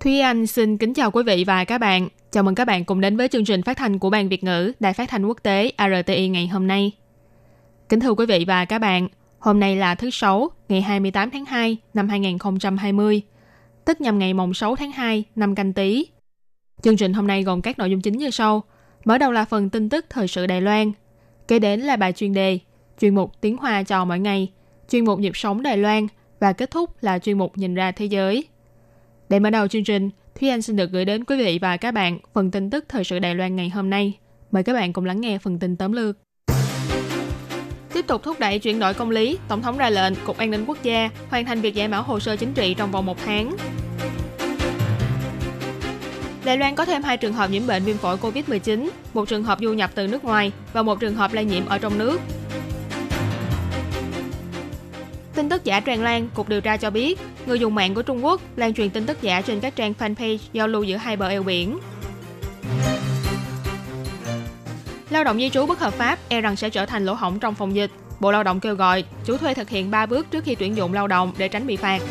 Thúy Anh xin kính chào quý vị và các bạn. Chào mừng các bạn cùng đến với chương trình phát thanh của Ban Việt ngữ Đài Phát thanh Quốc tế RTI ngày hôm nay. Kính thưa quý vị và các bạn, hôm nay là thứ Sáu, ngày 28 tháng 2 năm 2020, tức nhằm ngày mùng 6 tháng 2 năm canh tí. Chương trình hôm nay gồm các nội dung chính như sau. Mở đầu là phần tin tức thời sự Đài Loan. Kế đến là bài chuyên đề, chuyên mục tiếng Hoa cho mỗi ngày, chuyên mục nhịp sống Đài Loan và kết thúc là chuyên mục nhìn ra thế giới. Để mở đầu chương trình, Thúy Anh xin được gửi đến quý vị và các bạn phần tin tức thời sự Đài Loan ngày hôm nay. Mời các bạn cùng lắng nghe phần tin tóm lược. Tiếp tục thúc đẩy chuyển đổi công lý, Tổng thống ra lệnh Cục An ninh Quốc gia hoàn thành việc giải mã hồ sơ chính trị trong vòng một tháng. Đài Loan có thêm hai trường hợp nhiễm bệnh viêm phổi COVID-19, một trường hợp du nhập từ nước ngoài và một trường hợp lây nhiễm ở trong nước. Tin tức giả tràn lan, Cục điều tra cho biết, người dùng mạng của Trung Quốc lan truyền tin tức giả trên các trang fanpage giao lưu giữa hai bờ eo biển. Lao động di trú bất hợp pháp e rằng sẽ trở thành lỗ hổng trong phòng dịch. Bộ Lao động kêu gọi chủ thuê thực hiện 3 bước trước khi tuyển dụng lao động để tránh bị phạt.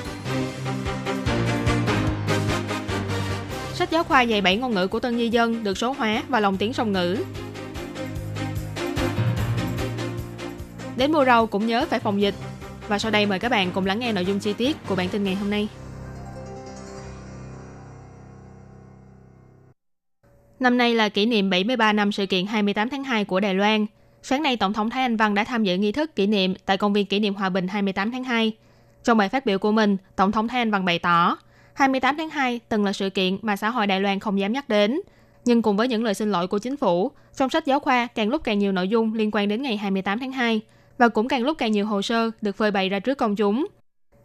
Sách giáo khoa dạy 7 ngôn ngữ của tân di dân được số hóa và lồng tiếng song ngữ. Đến mua rau cũng nhớ phải phòng dịch. Và sau đây mời các bạn cùng lắng nghe nội dung chi tiết của bản tin ngày hôm nay. Năm nay là kỷ niệm 73 năm sự kiện 28 tháng 2 của Đài Loan. Sáng nay, Tổng thống Thái Anh Văn đã tham dự nghi thức kỷ niệm tại công viên kỷ niệm hòa bình 28 tháng 2. Trong bài phát biểu của mình, Tổng thống Thái Anh Văn bày tỏ, 28 tháng 2 từng là sự kiện mà xã hội Đài Loan không dám nhắc đến. Nhưng cùng với những lời xin lỗi của chính phủ, trong sách giáo khoa càng lúc càng nhiều nội dung liên quan đến ngày 28 tháng 2 và cũng càng lúc càng nhiều hồ sơ được phơi bày ra trước công chúng.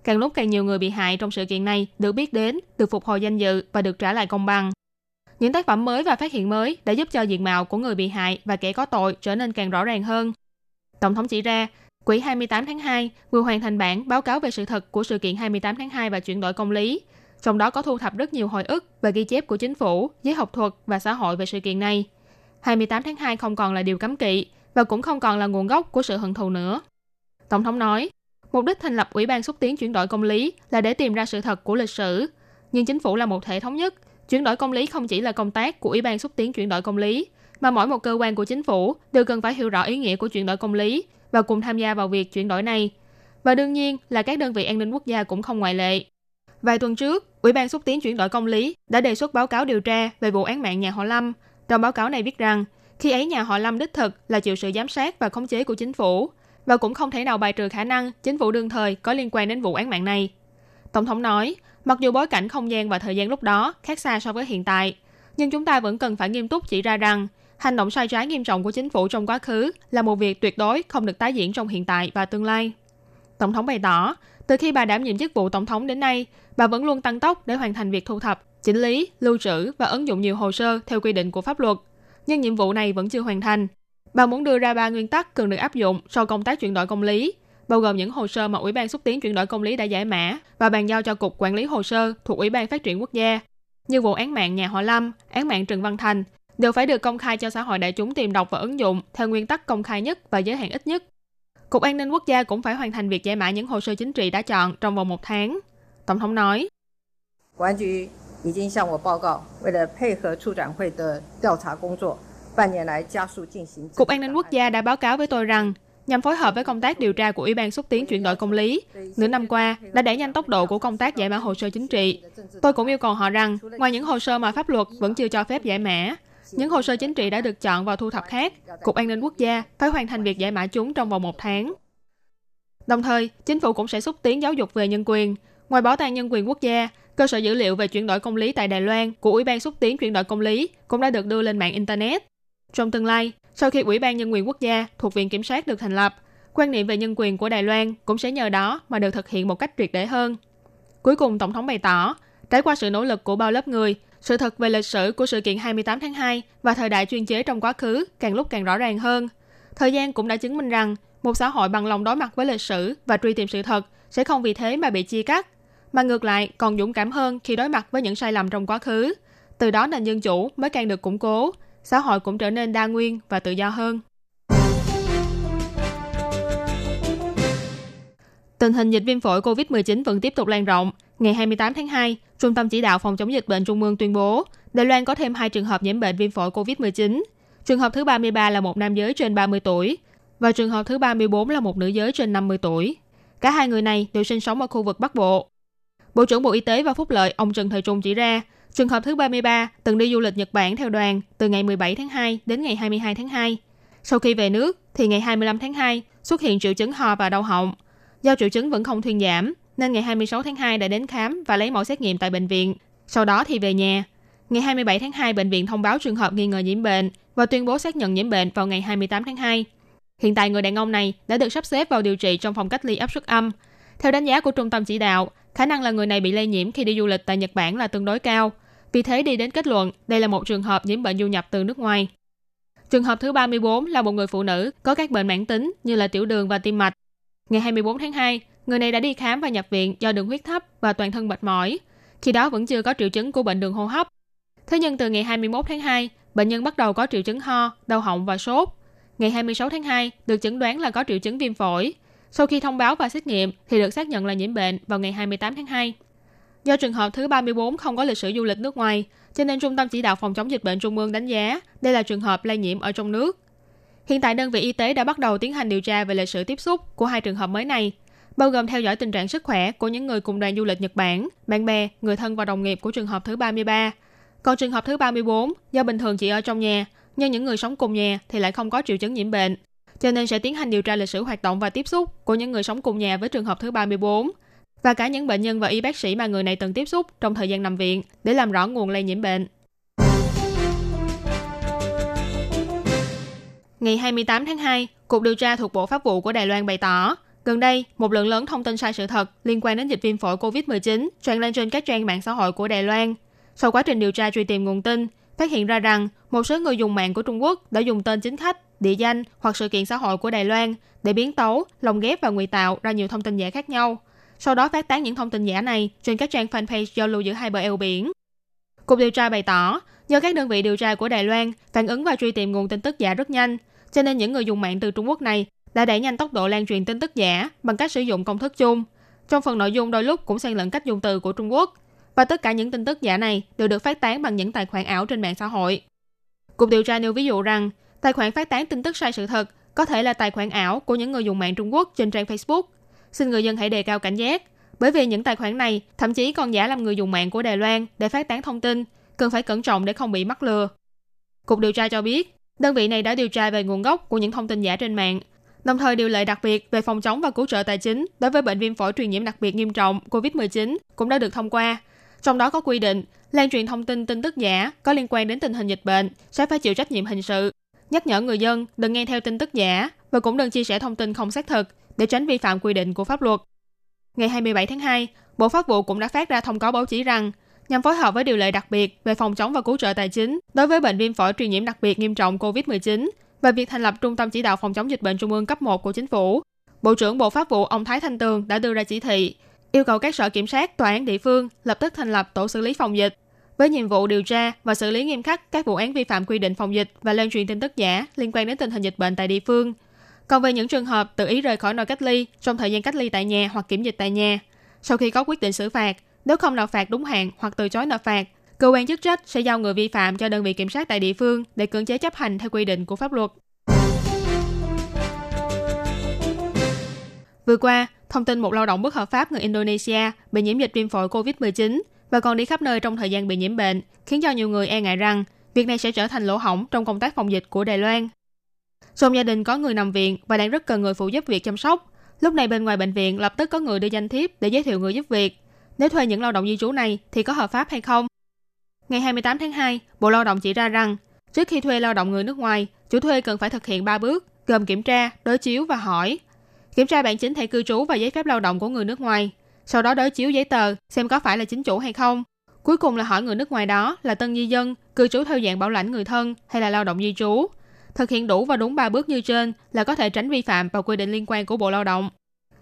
Càng lúc càng nhiều người bị hại trong sự kiện này được biết đến, được phục hồi danh dự và được trả lại công bằng. Những tác phẩm mới và phát hiện mới đã giúp cho diện mạo của người bị hại và kẻ có tội trở nên càng rõ ràng hơn. Tổng thống chỉ ra, Quỹ 28 tháng 2 vừa hoàn thành bản báo cáo về sự thật của sự kiện 28 tháng 2 và chuyển đổi công lý, trong đó có thu thập rất nhiều hồi ức và ghi chép của chính phủ, giới học thuật và xã hội về sự kiện này. 28 tháng 2 không còn là điều cấm kỵ và cũng không còn là nguồn gốc của sự hận thù nữa. Tổng thống nói, mục đích thành lập Ủy ban xúc tiến chuyển đổi công lý là để tìm ra sự thật của lịch sử. Nhưng chính phủ là một thể thống nhất, chuyển đổi công lý không chỉ là công tác của Ủy ban xúc tiến chuyển đổi công lý, mà mỗi một cơ quan của chính phủ đều cần phải hiểu rõ ý nghĩa của chuyển đổi công lý và cùng tham gia vào việc chuyển đổi này. Và đương nhiên là các đơn vị an ninh quốc gia cũng không ngoại lệ. Vài tuần trước, Ủy ban xúc tiến chuyển đổi công lý đã đề xuất báo cáo điều tra về vụ án mạng nhà họ Lâm. Trong báo cáo này viết rằng, khi ấy nhà họ Lâm đích thực là chịu sự giám sát và khống chế của chính phủ và cũng không thể nào bài trừ khả năng chính phủ đương thời có liên quan đến vụ án mạng này. Tổng thống nói, mặc dù bối cảnh không gian và thời gian lúc đó khác xa so với hiện tại, nhưng chúng ta vẫn cần phải nghiêm túc chỉ ra rằng hành động sai trái nghiêm trọng của chính phủ trong quá khứ là một việc tuyệt đối không được tái diễn trong hiện tại và tương lai. Tổng thống bày tỏ, từ khi bà đảm nhiệm chức vụ tổng thống đến nay, bà vẫn luôn tăng tốc để hoàn thành việc thu thập, chỉnh lý, lưu trữ và ứng dụng nhiều hồ sơ theo quy định của pháp luật nhưng nhiệm vụ này vẫn chưa hoàn thành. Bà muốn đưa ra ba nguyên tắc cần được áp dụng sau công tác chuyển đổi công lý, bao gồm những hồ sơ mà Ủy ban xúc tiến chuyển đổi công lý đã giải mã và bàn giao cho Cục Quản lý Hồ sơ thuộc Ủy ban Phát triển Quốc gia. Như vụ án mạng nhà họ Lâm, án mạng Trần Văn Thành, đều phải được công khai cho xã hội đại chúng tìm đọc và ứng dụng theo nguyên tắc công khai nhất và giới hạn ít nhất. Cục An ninh Quốc gia cũng phải hoàn thành việc giải mã những hồ sơ chính trị đã chọn trong vòng một tháng. Tổng thống nói. 已经向我报告，为了配合处长会的调查工作，半年来加速进行。 Cục An ninh Quốc gia đã báo cáo với tôi rằng, nhằm phối hợp với công tác điều tra của Ủy ban xúc tiến chuyển đổi công lý, nửa năm qua đã đẩy nhanh tốc độ của công tác giải mã hồ sơ chính trị. Tôi cũng yêu cầu họ rằng, ngoài những hồ sơ mà pháp luật vẫn chưa cho phép giải mã, những hồ sơ chính trị đã được chọn vào thu thập khác, Cục An ninh Quốc gia phải hoàn thành việc giải mã chúng trong vòng một tháng. Đồng thời, chính phủ cũng sẽ xúc tiến giáo dục về nhân quyền. Ngoài Bảo tàng Nhân quyền Quốc gia, cơ sở dữ liệu về chuyển đổi công lý tại Đài Loan của Ủy ban xúc tiến chuyển đổi công lý cũng đã được đưa lên mạng Internet. Trong tương lai, sau khi Ủy ban Nhân quyền Quốc gia thuộc Viện Kiểm sát được thành lập, quan niệm về nhân quyền của Đài Loan cũng sẽ nhờ đó mà được thực hiện một cách triệt để hơn. Cuối cùng, Tổng thống bày tỏ, trải qua sự nỗ lực của bao lớp người, sự thật về lịch sử của sự kiện 28 tháng 2 và thời đại chuyên chế trong quá khứ càng lúc càng rõ ràng hơn. Thời gian cũng đã chứng minh rằng một xã hội bằng lòng đối mặt với lịch sử và truy tìm sự thật sẽ không vì thế mà bị chia cắt, mà ngược lại còn dũng cảm hơn khi đối mặt với những sai lầm trong quá khứ. Từ đó nền dân chủ mới càng được củng cố, xã hội cũng trở nên đa nguyên và tự do hơn. Tình hình dịch viêm phổi COVID-19 vẫn tiếp tục lan rộng. Ngày 28 tháng 2, Trung tâm Chỉ đạo Phòng chống dịch bệnh Trung ương tuyên bố Đài Loan có thêm hai trường hợp nhiễm bệnh viêm phổi COVID-19. Trường hợp thứ 33 là một nam giới trên 30 tuổi và trường hợp thứ 34 là một nữ giới trên 50 tuổi. Cả hai người này đều sinh sống ở khu vực Bắc Bộ. Bộ trưởng Bộ Y tế và Phúc lợi ông Trần Thời Trung chỉ ra, trường hợp thứ 33 từng đi du lịch Nhật Bản theo đoàn từ ngày 17 tháng 2 đến ngày 22 tháng 2. Sau khi về nước thì ngày 25 tháng 2 xuất hiện triệu chứng ho và đau họng. Do triệu chứng vẫn không thuyên giảm, nên ngày 26 tháng 2 đã đến khám và lấy mẫu xét nghiệm tại bệnh viện. Sau đó thì về nhà. Ngày 27 tháng 2, bệnh viện thông báo trường hợp nghi ngờ nhiễm bệnh và tuyên bố xác nhận nhiễm bệnh vào ngày 28 tháng 2. Hiện tại người đàn ông này đã được sắp xếp vào điều trị trong phòng cách ly áp suất âm. Theo đánh giá của trung tâm chỉ đạo, khả năng là người này bị lây nhiễm khi đi du lịch tại Nhật Bản là tương đối cao. Vì thế đi đến kết luận đây là một trường hợp nhiễm bệnh du nhập từ nước ngoài. Trường hợp thứ 34 là một người phụ nữ có các bệnh mãn tính như là tiểu đường và tim mạch. Ngày 24 tháng 2, người này đã đi khám và nhập viện do đường huyết thấp và toàn thân mệt mỏi. Khi đó vẫn chưa có triệu chứng của bệnh đường hô hấp. Thế nhưng từ ngày 21 tháng 2, bệnh nhân bắt đầu có triệu chứng ho, đau họng và sốt. Ngày 26 tháng 2, được chẩn đoán là có triệu chứng viêm phổi. Sau khi thông báo và xét nghiệm thì được xác nhận là nhiễm bệnh vào ngày 28 tháng 2. Do trường hợp thứ 34 không có lịch sử du lịch nước ngoài, cho nên Trung tâm Chỉ đạo Phòng chống dịch bệnh Trung ương đánh giá đây là trường hợp lây nhiễm ở trong nước. Hiện tại đơn vị y tế đã bắt đầu tiến hành điều tra về lịch sử tiếp xúc của hai trường hợp mới này, bao gồm theo dõi tình trạng sức khỏe của những người cùng đoàn du lịch Nhật Bản, bạn bè, người thân và đồng nghiệp của trường hợp thứ 33. Còn trường hợp thứ 34, do bình thường chỉ ở trong nhà, nhưng những người sống cùng nhà thì lại không có triệu chứng nhiễm bệnh. Cho nên sẽ tiến hành điều tra lịch sử hoạt động và tiếp xúc của những người sống cùng nhà với trường hợp thứ 34 và cả những bệnh nhân và y bác sĩ mà người này từng tiếp xúc trong thời gian nằm viện để làm rõ nguồn lây nhiễm bệnh. Ngày 28 tháng 2, Cục điều tra thuộc Bộ Pháp vụ của Đài Loan bày tỏ, gần đây, một lượng lớn thông tin sai sự thật liên quan đến dịch viêm phổi COVID-19 tràn lan trên các trang mạng xã hội của Đài Loan. Sau quá trình điều tra truy tìm nguồn tin, phát hiện ra rằng một số người dùng mạng của Trung Quốc đã dùng tên chính khách, địa danh hoặc sự kiện xã hội của Đài Loan để biến tấu, lồng ghép và ngụy tạo ra nhiều thông tin giả khác nhau. Sau đó phát tán những thông tin giả này trên các trang fanpage giao lưu giữa hai bờ eo biển. Cục điều tra bày tỏ, do các đơn vị điều tra của Đài Loan phản ứng và truy tìm nguồn tin tức giả rất nhanh, cho nên những người dùng mạng từ Trung Quốc này đã đẩy nhanh tốc độ lan truyền tin tức giả bằng cách sử dụng công thức chung. Trong phần nội dung đôi lúc cũng xen lẫn cách dùng từ của Trung Quốc, và tất cả những tin tức giả này đều được phát tán bằng những tài khoản ảo trên mạng xã hội. Cục điều tra nêu ví dụ rằng, tài khoản phát tán tin tức sai sự thật có thể là tài khoản ảo của những người dùng mạng Trung Quốc trên trang Facebook. Xin người dân hãy đề cao cảnh giác, bởi vì những tài khoản này thậm chí còn giả làm người dùng mạng của Đài Loan để phát tán thông tin, cần phải cẩn trọng để không bị mắc lừa. Cục điều tra cho biết, đơn vị này đã điều tra về nguồn gốc của những thông tin giả trên mạng, đồng thời điều lệ đặc biệt về phòng chống và cứu trợ tài chính đối với bệnh viêm phổi truyền nhiễm đặc biệt nghiêm trọng COVID-19 cũng đã được thông qua trong đó có quy định, lan truyền thông tin tin tức giả có liên quan đến tình hình dịch bệnh sẽ phải chịu trách nhiệm hình sự. Nhắc nhở người dân đừng nghe theo tin tức giả và cũng đừng chia sẻ thông tin không xác thực để tránh vi phạm quy định của pháp luật. Ngày 27 tháng 2, Bộ Pháp vụ cũng đã phát ra thông cáo báo chí rằng nhằm phối hợp với điều lệ đặc biệt về phòng chống và cứu trợ tài chính đối với bệnh viêm phổi truyền nhiễm đặc biệt nghiêm trọng COVID-19 và việc thành lập Trung tâm Chỉ đạo Phòng chống dịch bệnh Trung ương cấp 1 của chính phủ. Bộ trưởng Bộ Pháp vụ ông Thái Thanh Tường đã đưa ra chỉ thị yêu cầu các sở kiểm sát, tòa án địa phương lập tức thành lập tổ xử lý phòng dịch với nhiệm vụ điều tra và xử lý nghiêm khắc các vụ án vi phạm quy định phòng dịch và lan truyền tin tức giả liên quan đến tình hình dịch bệnh tại địa phương. Còn về những trường hợp tự ý rời khỏi nơi cách ly trong thời gian cách ly tại nhà hoặc kiểm dịch tại nhà, sau khi có quyết định xử phạt, nếu không nộp phạt đúng hạn hoặc từ chối nộp phạt, cơ quan chức trách sẽ giao người vi phạm cho đơn vị kiểm sát tại địa phương để cưỡng chế chấp hành theo quy định của pháp luật. Vừa qua, thông tin một lao động bất hợp pháp người Indonesia bị nhiễm dịch viêm phổi COVID-19 và còn đi khắp nơi trong thời gian bị nhiễm bệnh, khiến cho nhiều người e ngại rằng việc này sẽ trở thành lỗ hổng trong công tác phòng dịch của Đài Loan. Trong gia đình có người nằm viện và đang rất cần người phụ giúp việc chăm sóc. Lúc này bên ngoài bệnh viện lập tức có người đưa danh thiếp để giới thiệu người giúp việc. Nếu thuê những lao động di trú này thì có hợp pháp hay không? Ngày 28 tháng 2, Bộ Lao động chỉ ra rằng trước khi thuê lao động người nước ngoài, chủ thuê cần phải thực hiện 3 bước gồm kiểm tra, đối chiếu và hỏi Kiểm tra bản chính thẻ cư trú và giấy phép lao động của người nước ngoài sau đó đối chiếu giấy tờ xem có phải là chính chủ hay không. Cuối cùng là hỏi người nước ngoài đó là tân di dân, cư trú theo dạng bảo lãnh người thân hay là lao động di trú. Thực hiện đủ và đúng ba bước như trên là có thể tránh vi phạm vào quy định liên quan của Bộ Lao động.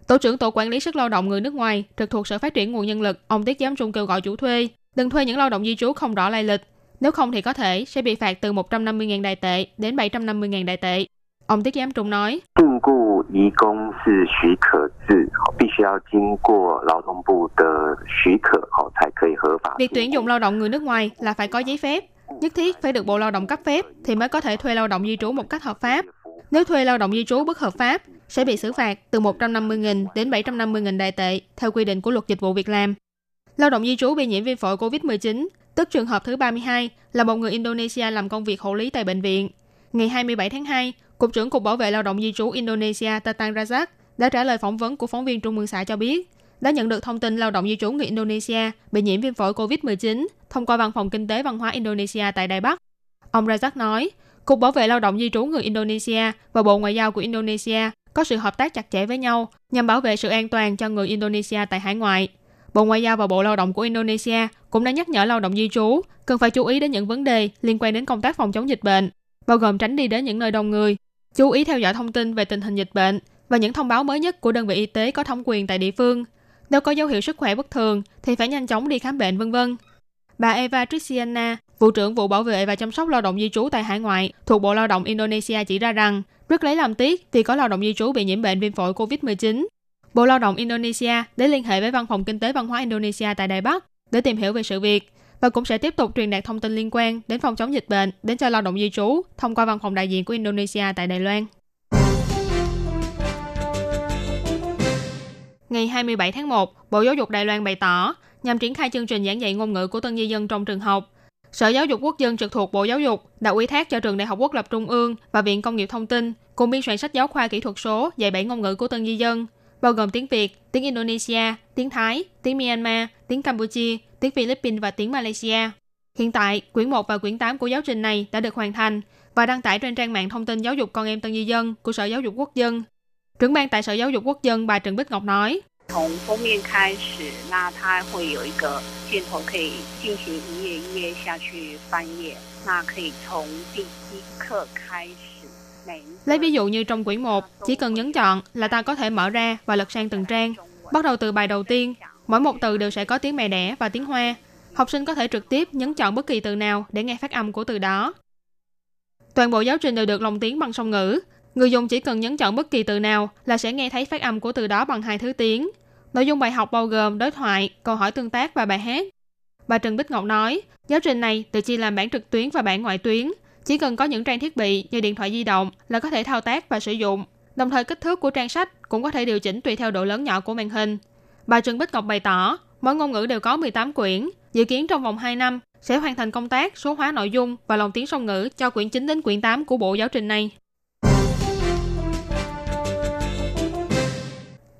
Tổ trưởng Tổ quản lý sức lao động người nước ngoài trực thuộc Sở Phát triển Nguồn Nhân lực, ông Tiết Giám Trung kêu gọi chủ thuê đừng thuê những lao động di trú không rõ lai lịch. Nếu không thì có thể sẽ bị phạt từ 150.000 đài tệ đến 750.000 đài tệ. Ông Tiết Giám Trung nói. 移工是许可制，必须要经过劳动部的许可，哦，才可以合法。 Việc tuyển dụng lao động người nước ngoài là phải có giấy phép, nhất thiết phải được Bộ Lao động cấp phép thì mới có thể thuê lao động di trú một cách hợp pháp. Nếu thuê lao động di trú bất hợp pháp, sẽ bị xử phạt từ 150.000 đến 750.000 đại tệ theo quy định của luật dịch vụ việc làm. Lao động di trú bị nhiễm viêm phổi COVID-19, tức trường hợp thứ 32 là một người Indonesia làm công việc hộ lý tại bệnh viện. Ngày 27 tháng 2, Cục trưởng Cục Bảo vệ Lao động Di trú Indonesia Tatang Razak đã trả lời phỏng vấn của phóng viên Trung Mương xã cho biết, đã nhận được thông tin lao động di trú người Indonesia bị nhiễm viêm phổi COVID-19 thông qua Văn phòng Kinh tế Văn hóa Indonesia tại Đài Bắc. Ông Razak nói, Cục Bảo vệ Lao động Di trú người Indonesia và Bộ Ngoại giao của Indonesia có sự hợp tác chặt chẽ với nhau nhằm bảo vệ sự an toàn cho người Indonesia tại hải ngoại. Bộ Ngoại giao và Bộ Lao động của Indonesia cũng đã nhắc nhở lao động di trú cần phải chú ý đến những vấn đề liên quan đến công tác phòng chống dịch bệnh, bao gồm tránh đi đến những nơi đông người, chú ý theo dõi thông tin về tình hình dịch bệnh và những thông báo mới nhất của đơn vị y tế có thẩm quyền tại địa phương. Nếu có dấu hiệu sức khỏe bất thường thì phải nhanh chóng đi khám bệnh vân vân. Bà Eva Tristiana, vụ trưởng vụ bảo vệ và chăm sóc lao động di trú tại hải ngoại thuộc Bộ Lao động Indonesia chỉ ra rằng rất lấy làm tiếc vì có lao động di trú bị nhiễm bệnh viêm phổi COVID-19. Bộ Lao động Indonesia để liên hệ với Văn phòng Kinh tế Văn hóa Indonesia tại Đài Bắc để tìm hiểu về sự việc và cũng sẽ tiếp tục truyền đạt thông tin liên quan đến phòng chống dịch bệnh đến cho lao động di trú thông qua văn phòng đại diện của Indonesia tại Đài Loan. Ngày 27 tháng 1, Bộ Giáo dục Đài Loan bày tỏ, nhằm triển khai chương trình giảng dạy ngôn ngữ của tân di dân trong trường học, Sở Giáo dục Quốc dân trực thuộc Bộ Giáo dục đã ủy thác cho Trường Đại học Quốc lập Trung ương và Viện Công nghiệp Thông tin cùng biên soạn sách giáo khoa kỹ thuật số dạy bảy ngôn ngữ của tân di dân, bao gồm tiếng Việt, tiếng Indonesia, tiếng Thái, tiếng Myanmar, tiếng Campuchia, tiếng Philippines và tiếng Malaysia. Hiện tại, quyển 1 và quyển 8 của giáo trình này đã được hoàn thành và đăng tải trên trang mạng thông tin giáo dục con em Tân Di Dân của Sở Giáo dục Quốc dân. Trưởng ban tại Sở Giáo dục Quốc dân bà Trần Bích Ngọc nói, Lấy ví dụ như trong quyển 1, chỉ cần nhấn chọn là ta có thể mở ra và lật sang từng trang. Bắt đầu từ bài đầu tiên, mỗi một từ đều sẽ có tiếng mẹ đẻ và tiếng Hoa. Học sinh có thể trực tiếp nhấn chọn bất kỳ từ nào để nghe phát âm của từ đó. Toàn bộ giáo trình đều được lồng tiếng bằng song ngữ. Người dùng chỉ cần nhấn chọn bất kỳ từ nào là sẽ nghe thấy phát âm của từ đó bằng hai thứ tiếng. Nội dung bài học bao gồm đối thoại, câu hỏi tương tác và bài hát. Bà Trần Bích Ngọc nói, giáo trình này tự chia làm bản trực tuyến và bản ngoại tuyến. Chỉ cần có những trang thiết bị như điện thoại di động là có thể thao tác và sử dụng. Đồng thời kích thước của trang sách cũng có thể điều chỉnh tùy theo độ lớn nhỏ của màn hình. Bà Trần Bích Ngọc bày tỏ, mỗi ngôn ngữ đều có 18 quyển, dự kiến trong vòng 2 năm sẽ hoàn thành công tác số hóa nội dung và lồng tiếng song ngữ cho quyển 9 đến quyển 8 của bộ giáo trình này.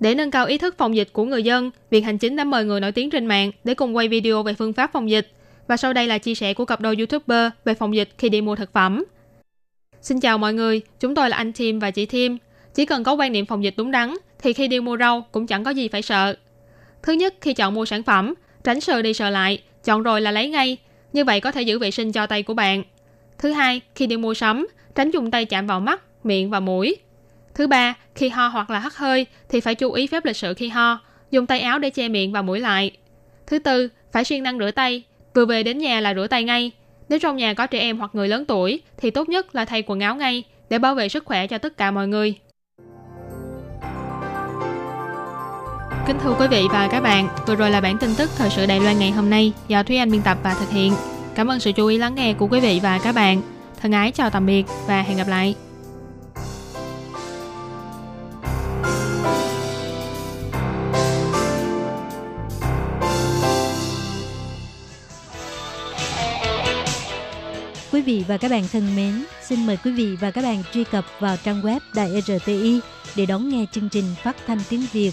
Để nâng cao ý thức phòng dịch của người dân, Viện Hành Chính đã mời người nổi tiếng trên mạng để cùng quay video về phương pháp phòng dịch. Và sau đây là chia sẻ của cặp đôi YouTuber về phòng dịch khi đi mua thực phẩm. Xin chào mọi người, chúng tôi là anh Tim và chị Tim. Chỉ cần có quan niệm phòng dịch đúng đắn, thì khi đi mua rau cũng chẳng có gì phải sợ. Thứ nhất, khi chọn mua sản phẩm, tránh sờ đi sờ lại, chọn rồi là lấy ngay. Như vậy có thể giữ vệ sinh cho tay của bạn. Thứ hai, khi đi mua sắm, tránh dùng tay chạm vào mắt, miệng và mũi. Thứ ba, khi ho hoặc là hắt hơi thì phải chú ý phép lịch sự khi ho, dùng tay áo để che miệng và mũi lại. Thứ tư, phải siêng năng rửa tay, vừa về đến nhà là rửa tay ngay. Nếu trong nhà có trẻ em hoặc người lớn tuổi thì tốt nhất là thay quần áo ngay để bảo vệ sức khỏe cho tất cả mọi người. Kính thưa quý vị và các bạn, vừa rồi là bản tin tức thời sự Đài Loan ngày hôm nay do Thúy Anh biên tập và thực hiện. Cảm ơn sự chú ý lắng nghe của quý vị và các bạn. Thân ái chào tạm biệt và hẹn gặp lại. Quý vị và các bạn thân mến, xin mời quý vị và các bạn truy cập vào trang web Đài RTI để đón nghe chương trình phát thanh tiếng Việt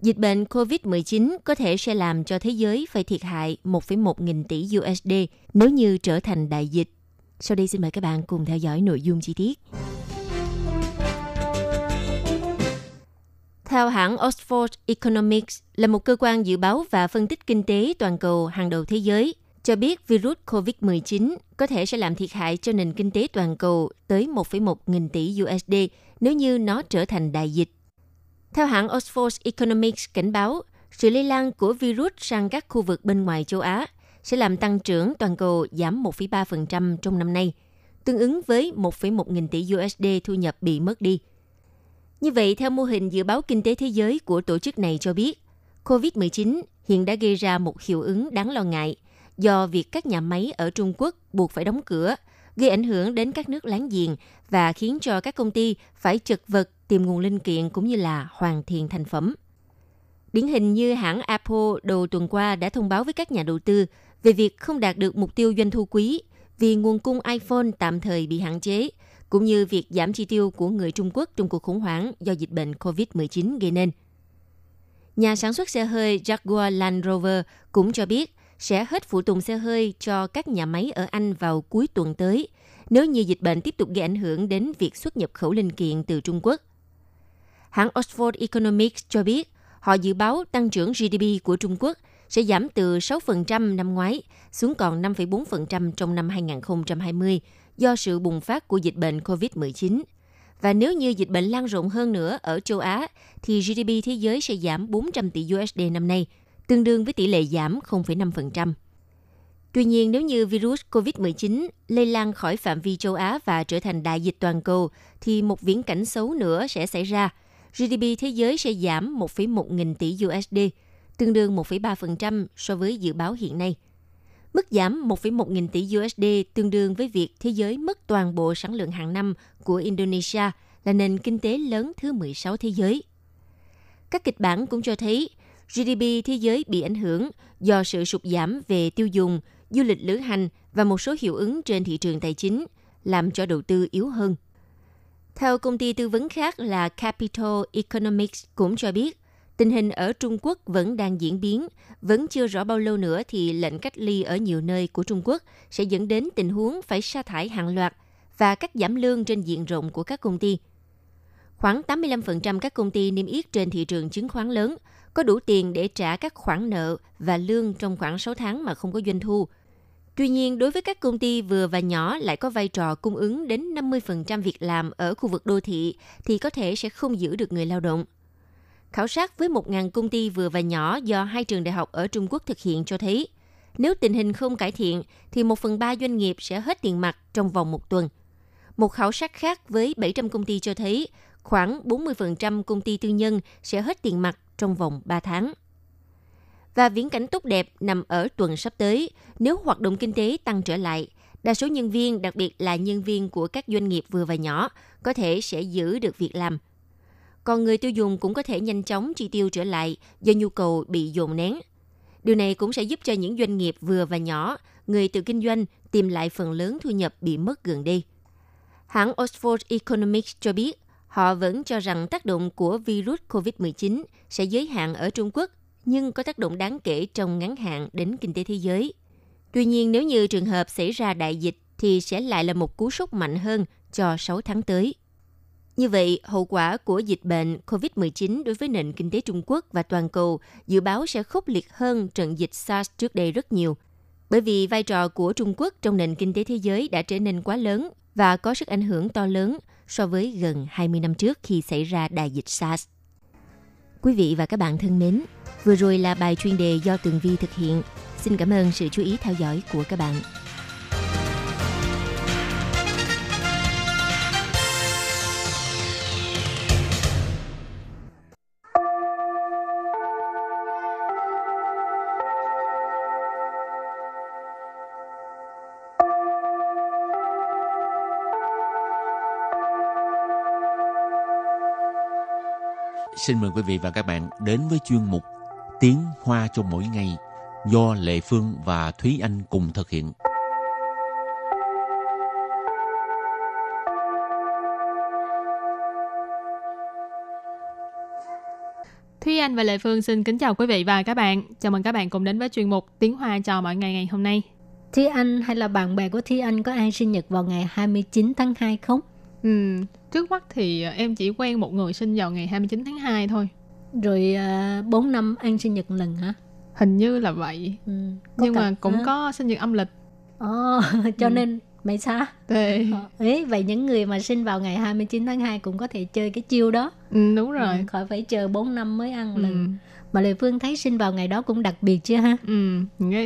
Dịch bệnh COVID-19 có thể sẽ làm cho thế giới phải thiệt hại 1,1 nghìn tỷ USD nếu như trở thành đại dịch. Sau đây xin mời các bạn cùng theo dõi nội dung chi tiết. Theo hãng Oxford Economics là một cơ quan dự báo và phân tích kinh tế toàn cầu hàng đầu thế giới, cho biết virus COVID-19 có thể sẽ làm thiệt hại cho nền kinh tế toàn cầu tới 1,1 nghìn tỷ USD nếu như nó trở thành đại dịch. Theo hãng Oxford Economics cảnh báo, sự lây lan của virus sang các khu vực bên ngoài châu Á sẽ làm tăng trưởng toàn cầu giảm 1,3% trong năm nay, tương ứng với 1,1 nghìn tỷ USD thu nhập bị mất đi. Như vậy, theo mô hình dự báo kinh tế thế giới của tổ chức này cho biết, COVID-19 hiện đã gây ra một hiệu ứng đáng lo ngại do việc các nhà máy ở Trung Quốc buộc phải đóng cửa, gây ảnh hưởng đến các nước láng giềng và khiến cho các công ty phải chật vật tìm nguồn linh kiện cũng như là hoàn thiện thành phẩm. Điển hình như hãng Apple đầu tuần qua đã thông báo với các nhà đầu tư về việc không đạt được mục tiêu doanh thu quý vì nguồn cung iPhone tạm thời bị hạn chế, cũng như việc giảm chi tiêu của người Trung Quốc trong cuộc khủng hoảng do dịch bệnh COVID-19 gây nên. Nhà sản xuất xe hơi Jaguar Land Rover cũng cho biết sẽ hết phụ tùng xe hơi cho các nhà máy ở Anh vào cuối tuần tới, nếu như dịch bệnh tiếp tục gây ảnh hưởng đến việc xuất nhập khẩu linh kiện từ Trung Quốc. Hãng Oxford Economics cho biết họ dự báo tăng trưởng GDP của Trung Quốc sẽ giảm từ 6% năm ngoái xuống còn 5,4% trong năm 2020 do sự bùng phát của dịch bệnh COVID-19. Và nếu như dịch bệnh lan rộng hơn nữa ở châu Á, thì GDP thế giới sẽ giảm 400 tỷ USD năm nay, tương đương với tỷ lệ giảm 0,5%. Tuy nhiên, nếu như virus COVID-19 lây lan khỏi phạm vi châu Á và trở thành đại dịch toàn cầu, thì một viễn cảnh xấu nữa sẽ xảy ra. GDP thế giới sẽ giảm 1,1 nghìn tỷ USD, tương đương 1,3% so với dự báo hiện nay. Mức giảm 1,1 nghìn tỷ USD tương đương với việc thế giới mất toàn bộ sản lượng hàng năm của Indonesia là nền kinh tế lớn thứ 16 thế giới. Các kịch bản cũng cho thấy GDP thế giới bị ảnh hưởng do sự sụt giảm về tiêu dùng, du lịch lữ hành và một số hiệu ứng trên thị trường tài chính, làm cho đầu tư yếu hơn. Theo công ty tư vấn khác là Capital Economics cũng cho biết, tình hình ở Trung Quốc vẫn đang diễn biến, vẫn chưa rõ bao lâu nữa thì lệnh cách ly ở nhiều nơi của Trung Quốc sẽ dẫn đến tình huống phải sa thải hàng loạt và cắt giảm lương trên diện rộng của các công ty. Khoảng 85% các công ty niêm yết trên thị trường chứng khoán lớn có đủ tiền để trả các khoản nợ và lương trong khoảng 6 tháng mà không có doanh thu. Tuy nhiên, đối với các công ty vừa và nhỏ lại có vai trò cung ứng đến 50% việc làm ở khu vực đô thị thì có thể sẽ không giữ được người lao động. Khảo sát với 1.000 công ty vừa và nhỏ do hai trường đại học ở Trung Quốc thực hiện cho thấy, nếu tình hình không cải thiện thì 1 phần 3 doanh nghiệp sẽ hết tiền mặt trong vòng một tuần. Một khảo sát khác với 700 công ty cho thấy khoảng 40% công ty tư nhân sẽ hết tiền mặt trong vòng 3 tháng. Và viễn cảnh tốt đẹp nằm ở tuần sắp tới, nếu hoạt động kinh tế tăng trở lại, đa số nhân viên, đặc biệt là nhân viên của các doanh nghiệp vừa và nhỏ, có thể sẽ giữ được việc làm. Còn người tiêu dùng cũng có thể nhanh chóng chi tiêu trở lại do nhu cầu bị dồn nén. Điều này cũng sẽ giúp cho những doanh nghiệp vừa và nhỏ, người tự kinh doanh tìm lại phần lớn thu nhập bị mất gần đây. Hãng Oxford Economics cho biết, họ vẫn cho rằng tác động của virus COVID-19 sẽ giới hạn ở Trung Quốc, nhưng có tác động đáng kể trong ngắn hạn đến kinh tế thế giới. Tuy nhiên, nếu như trường hợp xảy ra đại dịch thì sẽ lại là một cú sốc mạnh hơn cho 6 tháng tới. Như vậy, hậu quả của dịch bệnh COVID-19 đối với nền kinh tế Trung Quốc và toàn cầu dự báo sẽ khốc liệt hơn trận dịch SARS trước đây rất nhiều. Bởi vì vai trò của Trung Quốc trong nền kinh tế thế giới đã trở nên quá lớn và có sức ảnh hưởng to lớn so với gần 20 năm trước khi xảy ra đại dịch SARS. Quý vị và các bạn thân mến, vừa rồi là bài chuyên đề do Tường Vi thực hiện. Xin cảm ơn sự chú ý theo dõi của các bạn. Xin mời quý vị và các bạn đến với chuyên mục Tiếng Hoa cho mỗi ngày do Lệ Phương và Thúy Anh cùng thực hiện. Thúy Anh và Lệ Phương xin kính chào quý vị và các bạn. Chào mừng các bạn cùng đến với chuyên mục Tiếng Hoa cho mỗi ngày ngày hôm nay. Thi Anh hay là bạn bè của Thi Anh có ai sinh nhật vào ngày 29 tháng 2 không? Ừ, trước mắt thì em chỉ quen một người sinh vào ngày 29 tháng 2 thôi. Rồi uh, 4 năm ăn sinh nhật lần hả? Hình như là vậy. Ừ, Nhưng mà cũng hả? có sinh nhật âm lịch. Ồ, cho Ừ. nên mày xa. Ờ, Ấy, vậy những người mà sinh vào ngày 29 tháng 2 cũng có thể chơi cái chiêu đó. Ừ, đúng rồi. Ừ, khỏi phải chờ 4 năm mới ăn Ừ. Mà Lê Phương thấy sinh vào ngày đó cũng đặc biệt chứ ha. Ừ,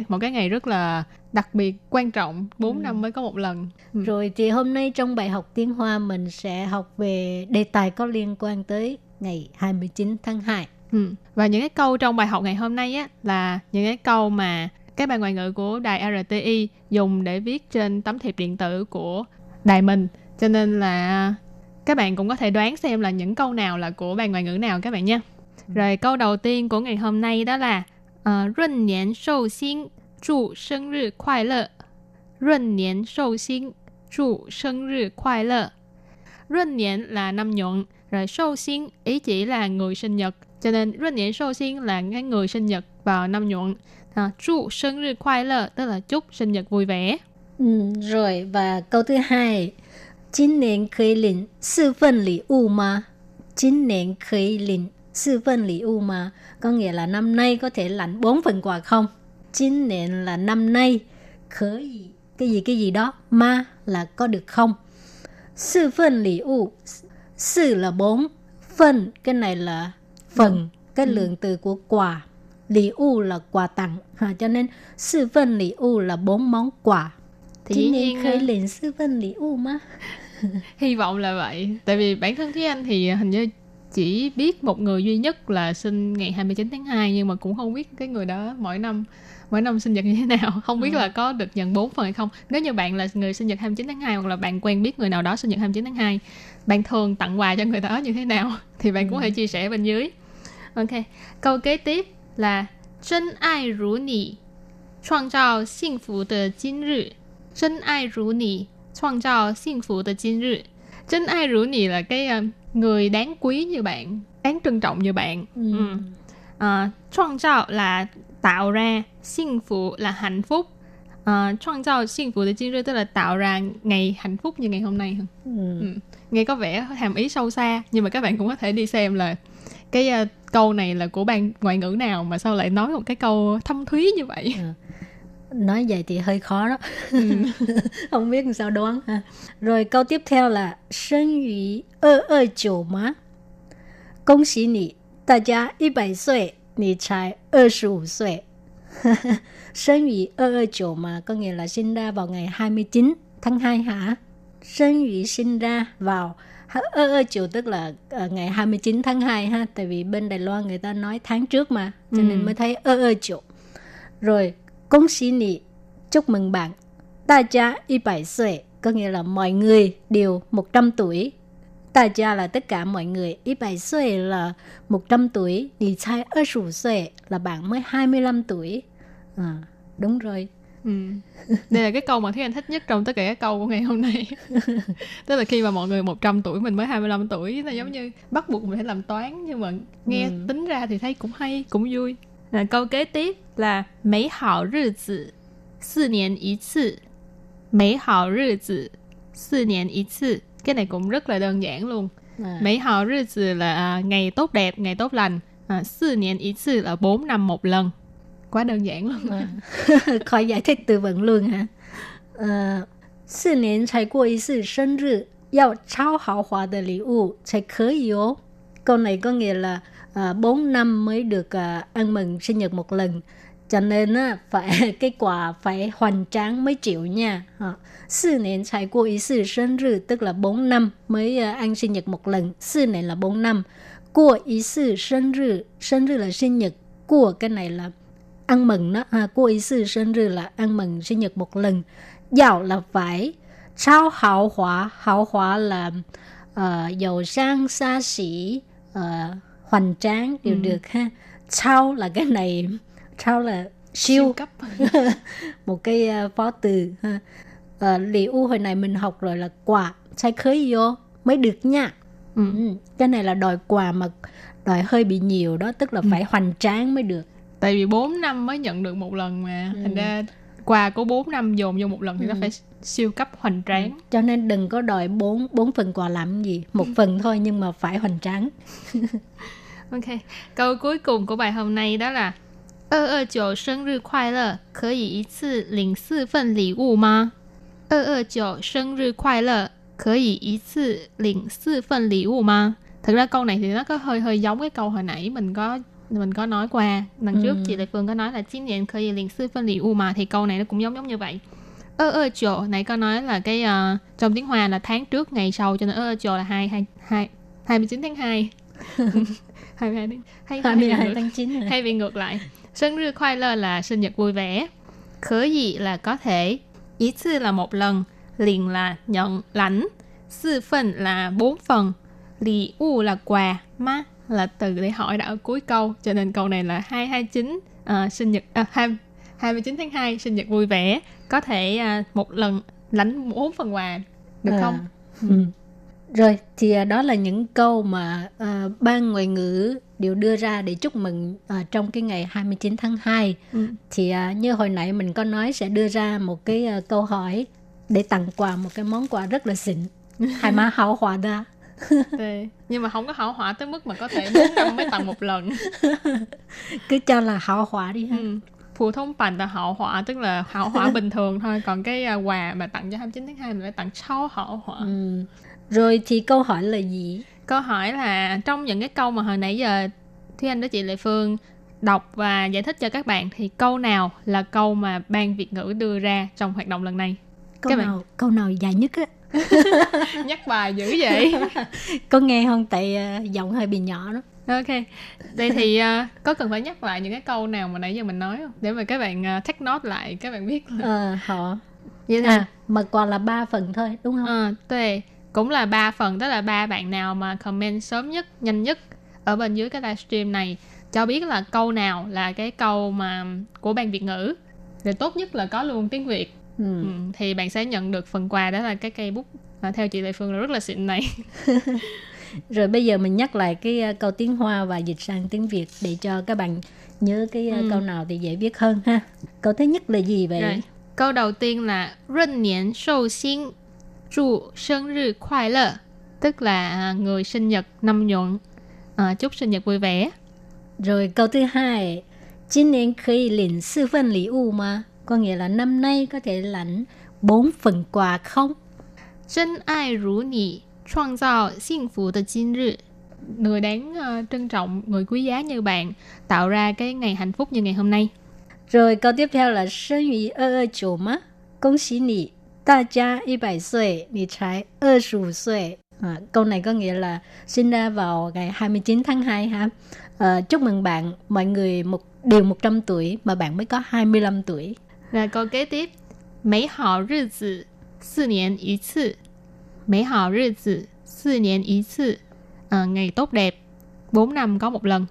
một cái ngày rất là đặc biệt, quan trọng. 4 Ừ. năm mới có một lần. Ừ. Rồi thì hôm nay trong bài học tiếng Hoa mình sẽ học về đề tài có liên quan tới ngày 29 tháng 2. Ừ. Và những cái câu trong bài học ngày hôm nay á là những cái câu mà các bài ngoại ngữ của đài RTI dùng để viết trên tấm thiệp điện tử của đài mình. Cho nên là các bạn cũng có thể đoán xem là những câu nào là của bài ngoại ngữ nào các bạn nha. Rồi câu đầu tiên của ngày hôm nay đó là uh, Ruân niên sâu xin,祝sinh nhật 快乐. Ruân niên sâu xin,祝sinh nhật 快乐. Ruân niên là năm nhuận, rồi sâu xin ý chỉ là người sinh nhật. Cho nên Ruân niên sâu xin là cái người sinh nhật vào năm nhuận. À,祝sinh nhật 快乐 tức là chúc sinh nhật vui vẻ. Ừ, rồi và câu thứ hai, 今年可以领四份礼物吗？今年可以领 Sư phân lý u mà, có nghĩa là năm nay có thể lãnh bốn phần quà không? Chín nền là năm nay, khởi cái gì cái gì đó, ma là có được không? Sư phân lý u, sư là bốn phân cái này là phần, cái ừ. lượng từ của quà. Lý u là quà tặng, à, cho nên sư phân lý u là bốn món quà. Thì Chính nên khởi liền sư phân lý u mà. Hy vọng là vậy. Tại vì bản thân thế Anh thì hình như chỉ biết một người duy nhất là sinh ngày 29 tháng 2 nhưng mà cũng không biết cái người đó mỗi năm mỗi năm sinh nhật như thế nào. Không biết ừ. là có được nhận 4 phần hay không. Nếu như bạn là người sinh nhật 29 tháng 2 hoặc là bạn quen biết người nào đó sinh nhật 29 tháng 2 bạn thường tặng quà cho người đó như thế nào? Thì bạn cũng ừ. thể chia sẻ bên dưới. Ok câu kế tiếp là chân ai rủ nì Choang trao hạnh phúc de jin rư Chân ai rủ nì Choang trao hạnh phúc de jin rư Chân ai rủ nì là cái um, người đáng quý như bạn đáng trân trọng như bạn Ừ. Ừ. À,创造là tạo ra,幸福là hạnh phúc. À, 创造幸福的今日 tức là tạo ra ngày hạnh phúc như ngày hôm nay. Ừ. Ừ. Nghe có vẻ hàm ý sâu xa nhưng mà các bạn cũng có thể đi xem là cái ờ, câu này là của ban ngoại ngữ nào mà sao lại nói một cái câu thâm thúy như vậy. nói vậy thì hơi khó đó. Ừ. Không biết làm sao đoán ha. Rồi câu tiếp theo là sinh yu ơ ơ chủ má công sĩ nị ta gia y bảy tuổi nị trái ơ sủ tuổi sinh yu ơ ơ chủ mà có nghĩa là sinh ra vào ngày 29 tháng 2 hả? Sinh yu sinh ra vào ơ ơ chủ tức là ờ, ngày 29 tháng 2 ha tại vì bên Đài Loan người ta nói tháng trước mà cho nên ừ. mới thấy ơ ơ chủ rồi 恭喜你, chúc mừng bạn. 大家一百岁 có nghĩa là mọi người đều 100 tuổi. 大家 là tất cả mọi người. 100 岁 là 100 tuổi. 你才25岁 là bạn mới 25 tuổi. À, đúng rồi. Ừ. Đây là cái câu mà Thúy Anh thích nhất trong tất cả các câu của ngày hôm nay. Tức là khi mà mọi người 100 tuổi, mình mới 25 tuổi, nó giống như bắt buộc mình phải làm toán nhưng mà nghe Ừ. tính ra thì thấy cũng hay, cũng vui. À, câu kế tiếp là Mỹ hảo 日子四年一次 Mỹ hảo 日子四年一次Cái này cũng rất là đơn giản luôn. À, Mỹ hảo 日子 là à, ngày tốt đẹp, ngày tốt lành. À, 4年一次 là 4 năm một lần. Quá đơn giản luôn. à. Khỏi giải thích từ vựng luôn hả? Ờ, 四年才过一次生日，要超豪华的礼物才可以哦。Câu này có nghĩa là à, 4 năm mới được à, ăn mừng sinh nhật một lần. Cho nên á, phải cái quà phải hoành tráng mới chịu nha. À, 4年才过一次生日 tức là 4 năm mới à, ăn sinh nhật một lần. 4 này là 4 năm. 过一次生日, 生日 là sinh nhật. 过 cái này là ăn mừng đó. À, 过一次生日 là ăn mừng sinh nhật một lần. Giàu là phải.超hào hóa. Hào hóa là uh, giàu sang xa xỉ, uh, hoành tráng đều Ừ. được ha. Trao là cái này trao là siêu. Cấp. Một cái ờ, phó từ ha. Uh, liệu u hồi này mình học rồi là quà sai khơi vô mới được nha. Ừ. ừ. cái này là đòi quà mà đòi hơi bị nhiều đó tức là Ừ. phải hoành tráng mới được. Tại vì 4 năm mới nhận được một lần mà. Thành ra quà của 4 năm dồn vô một lần thì nó Ừ. phải siêu cấp hoành tráng. Cho nên đừng có đòi bốn bốn phần quà làm gì một phần thôi nhưng mà phải hoành tráng ok câu cuối cùng của bài hôm nay đó là 二二九生日快乐，可以一次领四份礼物吗？二二九生日快乐，可以一次领四份礼物吗？Thực ra câu này thì nó có hơi hơi giống cái câu hồi nãy mình có mình có nói qua lần trước Ừ. chị Lệ Phương có nói là 今年可以领四份礼物mà thì câu này nó cũng giống giống như vậy. 229 nãy có nói là cái ờ, trong tiếng Hoa là tháng trước ngày sau cho nên 229 là 2 2 2 29 tháng 2. 22 tháng hay 22 ngược- tháng 9 rồi. hay bị ngược lại. Sinh nhật khoai lơ là sinh nhật vui vẻ. Khở gì là có thể. Ý 次 là một lần. Liền là nhận, lãnh. Sư phần là bốn phần. Lì u là quà. Ma là từ để hỏi đã ở cuối câu. Cho nên câu này là 229 à, sinh nhật à, 2, 29 tháng 2 sinh nhật vui vẻ. Có thể à, một lần lãnh bốn phần quà. Được À, không? ừ. Rồi thì à, đó là những câu mà à, ban ngoại ngữ đều đưa ra để chúc mừng à, trong cái ngày 29 tháng 2. Ừ. Thì à, như hồi nãy mình có nói sẽ đưa ra một cái à, câu hỏi để tặng quà một cái món quà rất là xịn. Hai má hảo hòa đa. Tê. Nhưng mà không có hảo hỏa tới mức mà có thể 4 năm mới tặng một lần. Cứ cho là hảo hòa đi ha. Ừ. Phù thông bành là hậu hỏa tức là hậu hỏa bình thường thôi còn cái quà mà tặng cho 29 tháng 2 mình phải tặng sau hậu hỏa Ừ. Rồi thì câu hỏi là gì? câu hỏi là trong những cái câu mà hồi nãy giờ Thúy Anh với chị Lệ Phương đọc và giải thích cho các bạn thì câu nào là câu mà ban Việt ngữ đưa ra trong hoạt động lần này Câu Các bạn- nào câu nào dài nhất á? nhắc bài dữ vậy Có nghe không? Tại à, giọng hơi bị nhỏ đó. ok đây thì à, có cần phải nhắc lại những cái câu nào mà nãy giờ mình nói không để mà các bạn uh, take note lại các bạn biết là Ờ, họ vậy à mà quà là ba phần thôi đúng không? Ờ, tuệ cũng là ba phần tức là ba bạn nào mà comment sớm nhất nhanh nhất ở bên dưới cái livestream này cho biết là câu nào là cái câu mà của ban Việt ngữ rồi tốt nhất là có luôn tiếng Việt Ừ. ừ, thì bạn sẽ nhận được phần quà đó là cái cây bút mà theo chị Lệ Phương là rất là xịn này Rồi bây giờ mình nhắc lại cái uh, câu tiếng Hoa và dịch sang tiếng Việt để cho các bạn nhớ cái uh, Ừ. câu nào thì dễ viết hơn ha. Câu thứ nhất là gì vậy? rồi câu đầu tiên là Rân niên sâu xin 祝sinh nhật khoai lợ tức là à, người sinh nhật năm nhuận à, chúc sinh nhật vui vẻ Rồi câu thứ hai, 今年可以领四份礼物吗? Có nghĩa là năm nay có thể lãnh bốn phần quà không? 真爱如你，创造幸福的今日。Người đáng ờ, trân trọng, người quý giá như bạn tạo ra cái ngày hạnh phúc như ngày hôm nay. Rồi câu tiếp theo là 生于229吗？恭喜你， 大家一百岁，你才二十五岁。À, câu này có nghĩa là sinh ra vào ngày 29 tháng 2 ha. Ờ, chúc mừng bạn, mọi người một đều 100 tuổi mà bạn mới có 25 tuổi. Rồi câu kế tiếp. Mỹ hảo 日子四年一次。美好日子四年一次。Ờ, ngày tốt đẹp 4 năm có một lần.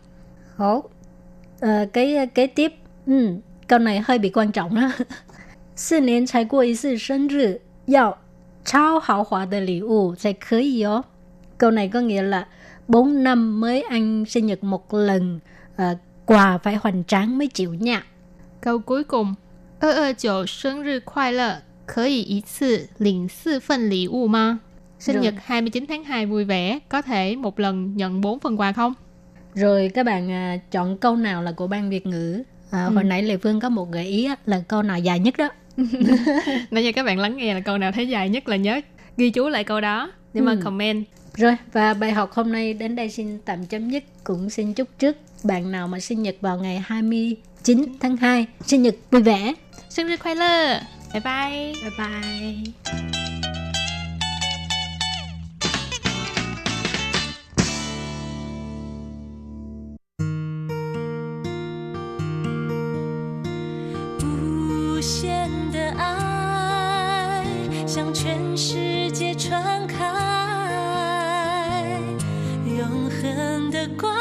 Hổ. Ờ, cái kế tiếp, ừ, câu này hơi bị quan trọng đó. 四年才过一次生日，要超豪华的礼物才可以哦。Câu này có nghĩa là 4 năm mới ăn sinh nhật một lần, ờ, quà phải hoành tráng mới chịu nha. Câu cuối cùng. 229生日快乐，可以一次领四份礼物吗？Sinh Rồi. nhật 29 tháng 2 vui vẻ, có thể một lần nhận 4 phần quà không? Rồi các bạn à, chọn câu nào là của ban Việt ngữ. À, Hồi nãy Lê Phương có một gợi ý á, là câu nào dài nhất đó. Nãy giờ các bạn lắng nghe là câu nào thấy dài nhất là nhớ ghi chú lại câu đó để mà Ừ. comment. Rồi và bài học hôm nay đến đây xin tạm chấm dứt. Cũng xin chúc trước bạn nào mà sinh nhật vào ngày 29 tháng 2 sinh nhật vui vẻ. Sinh nhật khoai lơ. Bye bye. Bye bye. “向全世界传开，永恒的光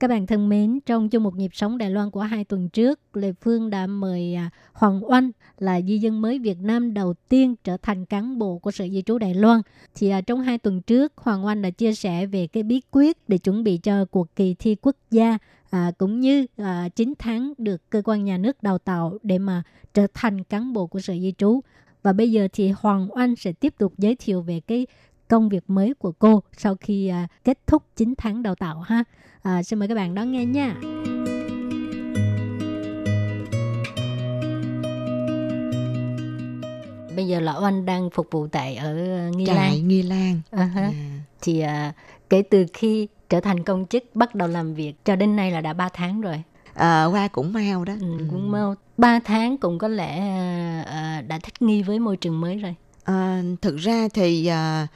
Các bạn thân mến, trong chung một nhịp sống Đài Loan của hai tuần trước, Lê Phương đã mời à, Hoàng Oanh là di dân mới Việt Nam đầu tiên trở thành cán bộ của Sở Di trú Đài Loan. Thì à, trong hai tuần trước, Hoàng Oanh đã chia sẻ về cái bí quyết để chuẩn bị cho cuộc kỳ thi quốc gia à, cũng như à, 9 tháng được cơ quan nhà nước đào tạo để mà trở thành cán bộ của Sở Di trú. Và bây giờ thì Hoàng Oanh sẽ tiếp tục giới thiệu về cái công việc mới của cô sau khi à, kết thúc 9 tháng đào tạo ha. À, xin mời các bạn đón nghe nha. Bây giờ là Oanh đang phục vụ tại ở Nghi Trại Lan. Nghi Lan. À ha. À. Thì à, kể từ khi trở thành công chức bắt đầu làm việc cho đến nay là đã 3 tháng rồi. Ờ, qua cũng mau đó. Ừ, cũng mau 3 tháng cũng có lẽ à, à, đã thích nghi với môi trường mới rồi. Ờ, thực ra thì à,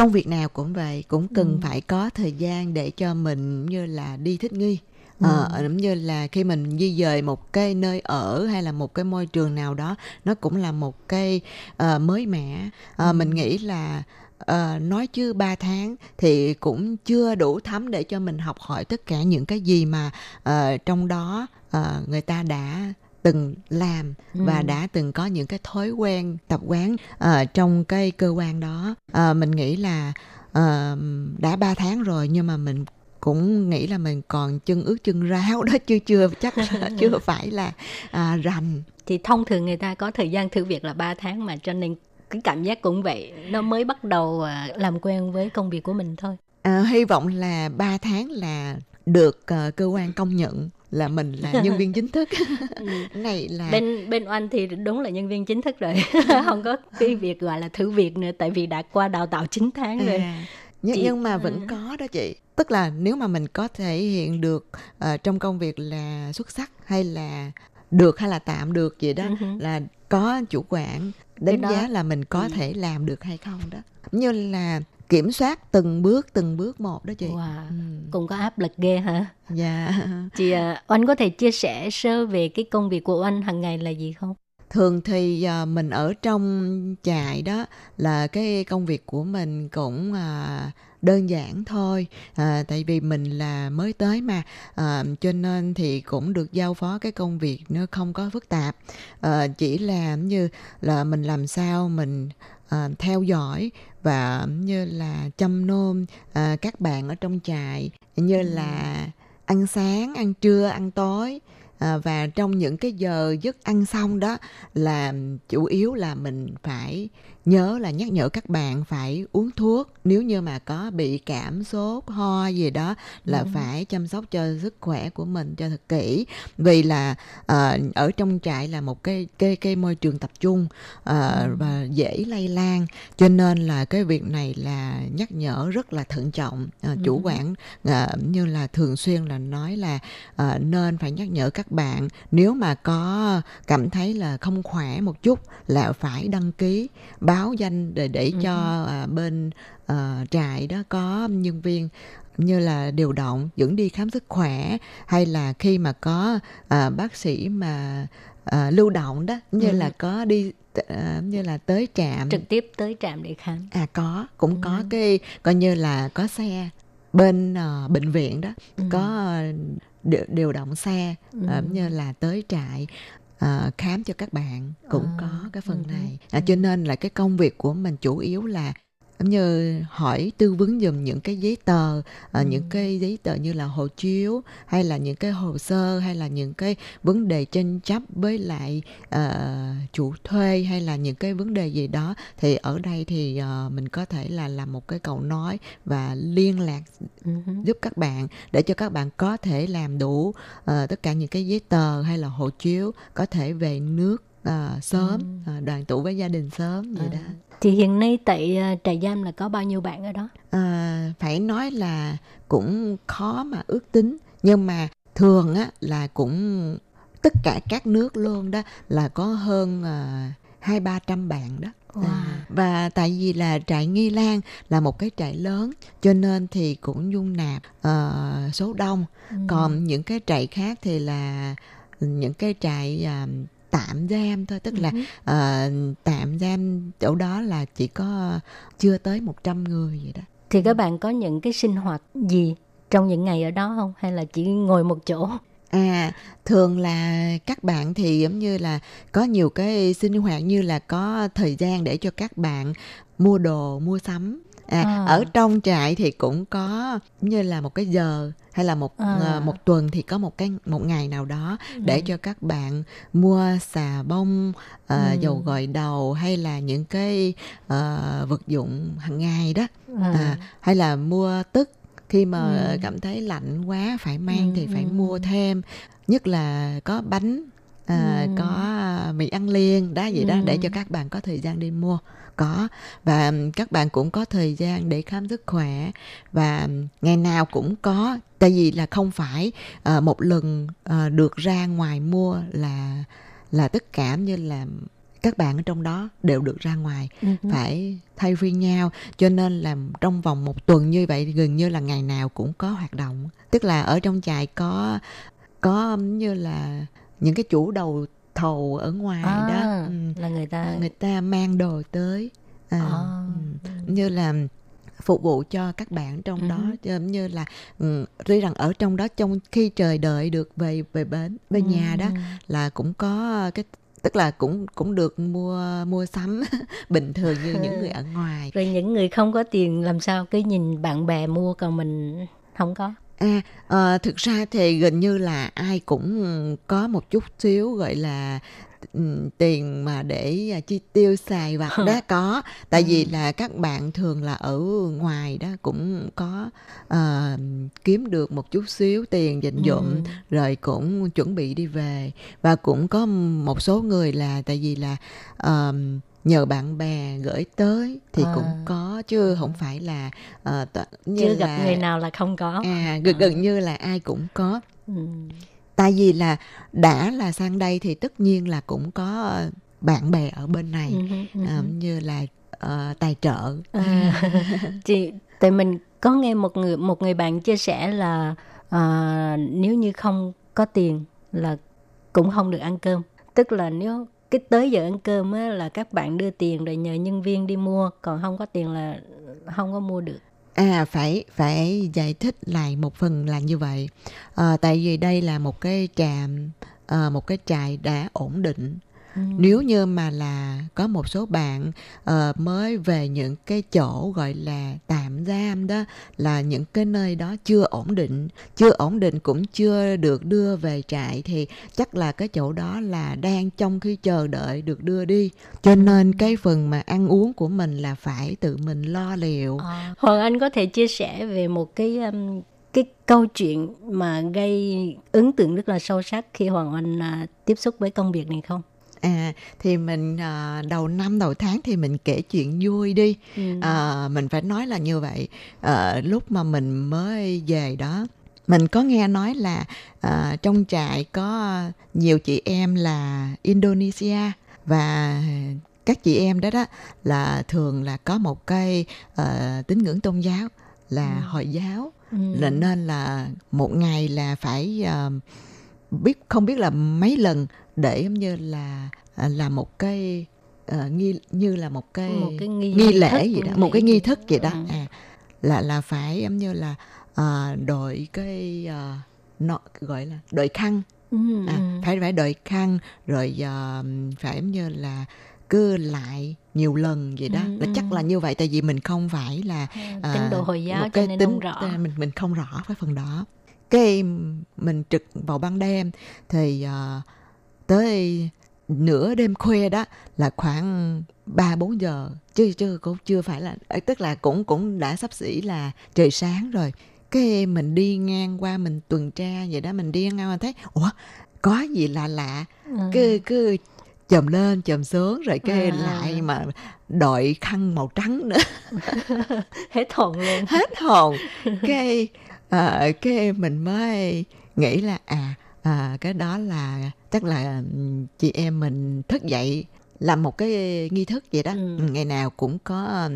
công việc nào cũng vậy cũng cần Ừ. phải có thời gian để cho mình như là đi thích nghi Ừ. Ờ, giống như là khi mình di dời một cái nơi ở hay là một cái môi trường nào đó nó cũng là một cái ờ, mới mẻ Ờ, Ừ. mình nghĩ là ờ, nói chứ 3 tháng thì cũng chưa đủ thấm để cho mình học hỏi tất cả những cái gì mà ờ, trong đó ờ, người ta đã từng làm và Ừ. đã từng có những cái thói quen tập quán ờ, trong cái cơ quan đó Ờ, mình nghĩ là ờ, đã 3 tháng rồi nhưng mà mình cũng nghĩ là mình còn chân ướt chân ráo đó chưa chưa chắc chưa phải là à, rành Thì thông thường người ta có thời gian thử việc là 3 tháng mà cho nên cái cảm giác cũng vậy. Nó mới bắt đầu à, làm quen với công việc của mình thôi. à, hy vọng là 3 tháng là được ờ, cơ quan công nhận là mình là nhân viên chính thức này là Ừ. bên bên oanh thì đúng là nhân viên chính thức rồi không có cái việc gọi là thử việc nữa tại vì đã qua đào tạo 9 tháng rồi À, nhưng, Chị- nhưng mà vẫn Ừ. có đó chị tức là nếu mà mình có thể hiện được ờ, trong công việc là xuất sắc hay là được hay là tạm được vậy đó Ừ là có chủ quản đánh đó. giá là mình có Ừ. thể làm được hay không đó như là kiểm soát từng bước từng bước một đó chị. Wow. Ừ. cũng có áp lực ghê hả? Dạ. Chị à, oanh có thể chia sẻ sơ về cái công việc của oanh hàng ngày là gì không? Thường thì à, mình ở trong trại đó là cái công việc của mình cũng à, đơn giản thôi. À, tại vì mình là mới tới mà à, cho nên thì cũng được giao phó cái công việc nó không có phức tạp. À, chỉ là như là mình làm sao mình à, theo dõi và như là chăm nom à, các bạn ở trong trại như là ăn sáng ăn trưa ăn tối. À, và trong những cái giờ giấc ăn xong đó là chủ yếu là mình phải nhớ là nhắc nhở các bạn phải uống thuốc nếu như mà có bị cảm sốt ho gì đó là Ừ. phải chăm sóc cho sức khỏe của mình cho thật kỹ vì là à, ở trong trại là một cái cái cái môi trường tập trung à, Ừ. và dễ lây lan cho nên là cái việc này là nhắc nhở rất là thận trọng chủ Ừ. quản à, như là thường xuyên là nói là à, nên phải nhắc nhở các bạn nếu mà có cảm thấy là không khỏe một chút là phải đăng ký báo danh để để Ừ. cho à, bên à, trại đó có nhân viên như là điều động dẫn đi khám sức khỏe hay là khi mà có à, bác sĩ mà à, lưu động đó như Ừ. là có đi à, như là tới trạm trực tiếp tới trạm để khám à có cũng có Ừ. cái coi như là có xe bên ờ, bệnh viện đó Ừ. có điều, điều động xe Ừ. ờ, như là tới trại ờ, khám cho các bạn cũng À, có cái phần ừ. này à, cho nên là cái công việc của mình chủ yếu là giống như hỏi tư vấn dùm những cái giấy tờ uh, những cái giấy tờ như là hộ chiếu hay là những cái hồ sơ hay là những cái vấn đề tranh chấp với lại uh, chủ thuê hay là những cái vấn đề gì đó thì ở đây thì uh, mình có thể là làm một cái cầu nói và liên lạc uh-huh. giúp các bạn để cho các bạn có thể làm đủ uh, tất cả những cái giấy tờ hay là hộ chiếu có thể về nước uh, sớm uh, đoàn tụ với gia đình sớm vậy à. đó thì hiện nay tại uh, trại giam là có bao nhiêu bạn ở đó à, phải nói là cũng khó mà ước tính nhưng mà thường á là cũng tất cả các nước luôn đó là có hơn hai ba trăm bạn đó Wow. À, và tại vì là trại Nghi Lan là một cái trại lớn cho nên thì cũng dung nạp uh, số đông ừ. còn những cái trại khác thì là những cái trại uh, tạm giam thôi tức là uh, tạm giam chỗ đó là chỉ có chưa tới 100 người vậy đó. Thì các bạn có những cái sinh hoạt gì trong những ngày ở đó không? Hay là chỉ ngồi một chỗ? À, thường là các bạn thì giống như là có nhiều cái sinh hoạt như là có thời gian để cho các bạn mua đồ, mua sắm. À, à. ở trong trại thì cũng có như là một cái giờ hay là một à. một tuần thì có một cái một ngày nào đó ừ. để cho các bạn mua xà bông, uh, ừ. dầu gội đầu hay là những cái uh, vật dụng hàng ngày đó. À. À, hay là mua tức khi mà ừ. cảm thấy lạnh quá phải mang ừ. thì phải mua thêm nhất là có bánh à, ừ. có mì ăn liền đó vậy ừ. đó để cho các bạn có thời gian đi mua có. Và các bạn cũng có thời gian để khám sức khỏe. Và ngày nào cũng có tại vì là không phải uh, một lần uh, được ra ngoài mua là là tất cả như là các bạn ở trong đó đều được ra ngoài uh-huh. phải thay phiên nhau. Cho nên là trong vòng một tuần như vậy gần như là ngày nào cũng có hoạt động. Tức là ở trong trại có có như là những cái chủ đầu thầu ở ngoài à, đó ừ. là người ta người ta mang đồ tới à, à. Ừ. như là phục vụ cho các bạn trong đó uh-huh. giống như là um, tuy rằng ở trong đó trong khi chờ đợi được về về bến về uh-huh. nhà đó là cũng có cái tức là cũng cũng được mua mua sắm bình thường như những người ở ngoài rồi những người không có tiền làm sao cứ nhìn bạn bè mua còn mình không có À, à, thực ra thì gần như là ai cũng có một chút xíu gọi là tiền mà để à, chi tiêu xài vặt đó có tại vì ừ. là các bạn thường là ở ngoài đó cũng có uh, kiếm được một chút xíu tiền dành dụm ừ. rồi cũng chuẩn bị đi về và cũng có một số người là tại vì là uh, nhờ bạn bè gửi tới thì à. cũng có chứ không phải là uh, như chưa là, gặp người nào là không có. À gần, gần như là ai cũng có. Ừ. Tại vì là đã là sang đây thì tất nhiên là cũng có bạn bè ở bên này uh-huh, uh-huh. Uh, như là uh, tài trợ. À, chị tại mình có nghe một người một người bạn chia sẻ là uh, nếu như không có tiền là cũng không được ăn cơm. Tức là nếu cái tới giờ ăn cơm á, là các bạn đưa tiền rồi nhờ nhân viên đi mua còn không có tiền là không có mua được À phải phải giải thích lại một phần là như vậy. À, tại vì đây là một cái trạm à, một cái trại đã ổn định Ừ. nếu như mà là có một số bạn uh, mới về những cái chỗ gọi là tạm giam đó là những cái nơi đó chưa ổn định chưa ổn định cũng chưa được đưa về trại thì chắc là cái chỗ đó là đang trong khi chờ đợi được đưa đi cho nên cái phần mà ăn uống của mình là phải tự mình lo liệu à, hoàng anh có thể chia sẻ về một cái um, cái câu chuyện mà gây ấn tượng rất là sâu sắc khi Hoàng Anh uh, tiếp xúc với công việc này không? À thì mình à, đầu năm đầu tháng thì mình kể chuyện vui đi ừ. à, mình phải nói là như vậy à, lúc mà mình mới về đó mình có nghe nói là à, trong trại có nhiều chị em là Indonesia và các chị em đó đó là thường là có một cái uh, tín ngưỡng tôn giáo là ừ. hồi giáo ừ. là nên là một ngày là phải uh, biết không biết là mấy lần để giống như là à, là một cái uh, nghi như là một cái một cái nghi, nghi lễ gì đó một cái nghi thức gì đó ừ. à là là phải giống như là uh, đội cái uh, nó gọi là đội khăn ừ, à, ừ. phải phải đội khăn rồi uh, phải giống như là cứ lại nhiều lần vậy đó Ừ, là ừ. chắc là như vậy tại vì mình không phải là à, tín đồ Hồi giáo cho cái nên tính không rõ. mình mình không rõ cái phần đó cái mình trực vào ban đêm thì à, tới nửa đêm khuya đó là khoảng ba bốn giờ. Chứ chứ cũng chưa phải là ờ, tức là cũng cũng đã sắp xỉ là trời sáng rồi. Cái mình đi ngang qua mình tuần tra vậy đó mình đi ngang qua thấy ủa có gì lạ lạ? Ừ. cứ cứ chồm lên chồm xuống rồi cái À. lại mà đội khăn màu trắng nữa. Hết hồn luôn. Hết hồn. Cái à, cái mình mới nghĩ là à, à cái đó là chắc là chị em mình thức dậy làm một cái nghi thức vậy đó. Ừ. ngày nào cũng có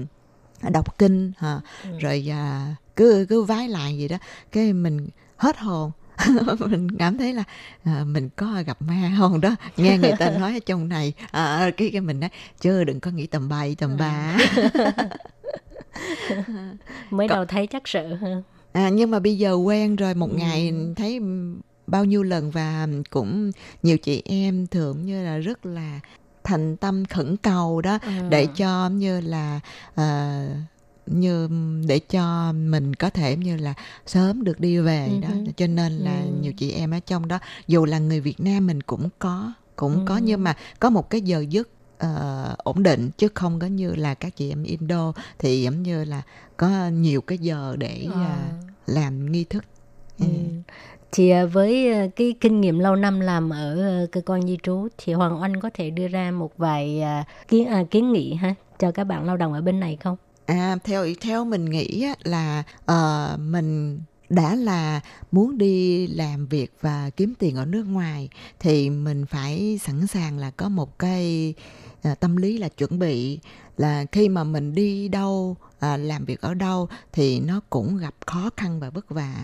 đọc kinh hả? Ừ. rồi à, cứ cứ vái lại vậy đó. Cái mình hết hồn. Mình cảm thấy là à, mình có gặp ma không đó. Nghe người ta nói ở trong này à, cái cái mình nói chứ đừng có nghĩ tầm bậy tầm bạ. Mới đầu thấy chắc sợ ha. À, nhưng mà bây giờ quen rồi một Ừ. ngày thấy bao nhiêu lần và cũng nhiều chị em thường như là rất là thành tâm khẩn cầu đó Ừ. để cho như là à, như để cho mình có thể như là sớm được đi về đó Ừ hứ. cho nên là Ừ. nhiều chị em ở trong đó dù là người Việt Nam mình cũng có cũng có Ừ. nhưng mà có một cái giờ giấc ờ, ổn định chứ không có như là các chị em Indo thì giống như là có nhiều cái giờ để à, làm nghi thức Ừ. Thì à, với à, cái kinh nghiệm lâu năm làm ở à, cơ quan di trú thì Hoàng Oanh có thể đưa ra một vài kiến à, kiến nghị ha cho các bạn lao động ở bên này không? À, theo theo mình nghĩ là uh, mình đã là muốn đi làm việc và kiếm tiền ở nước ngoài thì mình phải sẵn sàng là có một cái tâm lý là chuẩn bị là khi mà mình đi đâu à, làm việc ở đâu thì nó cũng gặp khó khăn và vất vả.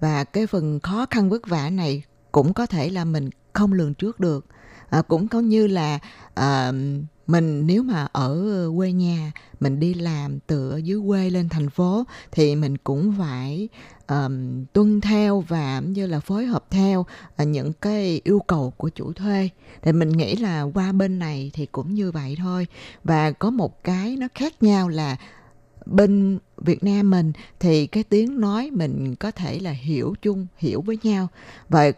Và cái phần khó khăn vất vả này cũng có thể là mình không lường trước được. À, cũng có như là à, mình nếu mà ở quê nhà mình đi làm từ ở dưới quê lên thành phố thì mình cũng phải um, tuân theo và như là phối hợp theo uh, những cái yêu cầu của chủ thuê. Thì mình nghĩ là qua bên này thì cũng như vậy thôi. Và có một cái nó khác nhau là bên Việt Nam mình thì cái tiếng nói mình có thể là hiểu chung, hiểu với nhau. Và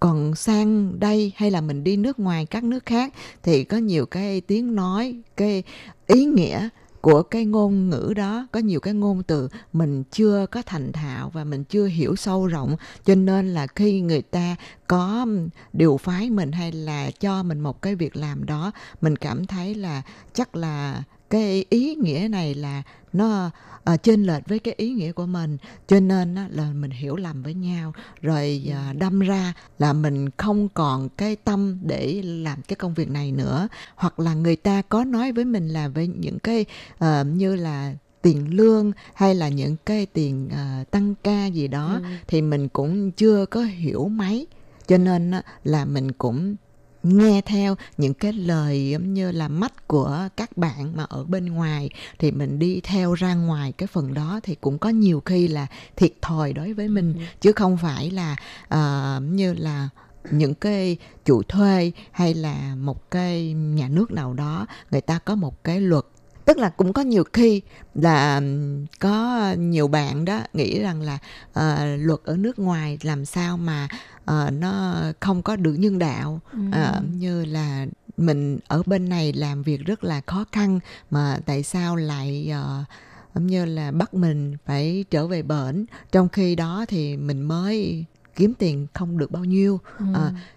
còn sang đây hay là mình đi nước ngoài, các nước khác thì có nhiều cái tiếng nói, cái ý nghĩa của cái ngôn ngữ đó, có nhiều cái ngôn từ mình chưa có thành thạo và mình chưa hiểu sâu rộng. Cho nên là khi người ta có điều phái mình hay là cho mình một cái việc làm đó, mình cảm thấy là chắc là cái ý nghĩa này là nó uh, chênh lệch với cái ý nghĩa của mình. Cho nên á, là mình hiểu lầm với nhau rồi uh, đâm ra là mình không còn cái tâm để làm cái công việc này nữa. Hoặc là người ta có nói với mình là với những cái uh, như là tiền lương hay là những cái tiền uh, tăng ca gì đó Ừ. thì mình cũng chưa có hiểu mấy. Cho nên á, là mình cũng nghe theo những cái lời giống như là mắt của các bạn mà ở bên ngoài thì mình đi theo ra ngoài cái phần đó thì cũng có nhiều khi là thiệt thòi đối với mình Ừ. chứ không phải là ờ, như là những cái chủ thuê hay là một cái nhà nước nào đó người ta có một cái luật tức là cũng có nhiều khi là có nhiều bạn đó nghĩ rằng là ờ, luật ở nước ngoài làm sao mà ờ, nó không có được nhân đạo Ừ. Ờ, như là mình ở bên này làm việc rất là khó khăn mà tại sao lại giống như là bắt mình phải trở về bển trong khi đó thì mình mới kiếm tiền không được bao nhiêu Ừ.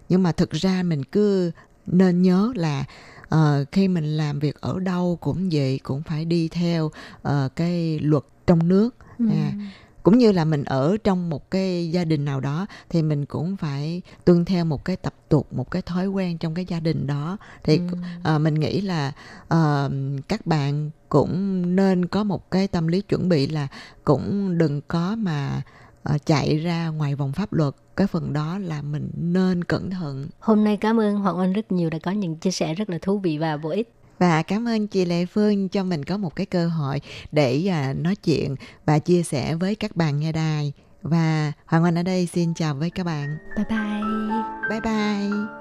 Nhưng mà thực ra mình cứ nên nhớ là ờ, khi mình làm việc ở đâu cũng vậy cũng phải đi theo ờ, cái luật trong nước Ừ. à, cũng như là mình ở trong một cái gia đình nào đó thì mình cũng phải tuân theo một cái tập tục một cái thói quen trong cái gia đình đó thì Ừ. ờ, mình nghĩ là ờ, các bạn cũng nên có một cái tâm lý chuẩn bị là cũng đừng có mà chạy ra ngoài vòng pháp luật. Cái phần đó là mình nên cẩn thận. Hôm nay cảm ơn Hoàng Oanh rất nhiều đã có những chia sẻ rất là thú vị và bổ ích. và cảm ơn chị Lệ Phương cho mình có một cái cơ hội để à, nói chuyện và chia sẻ với các bạn nghe đài. Và Hoàng Anh ở đây xin chào với các bạn. Bye bye. bye bye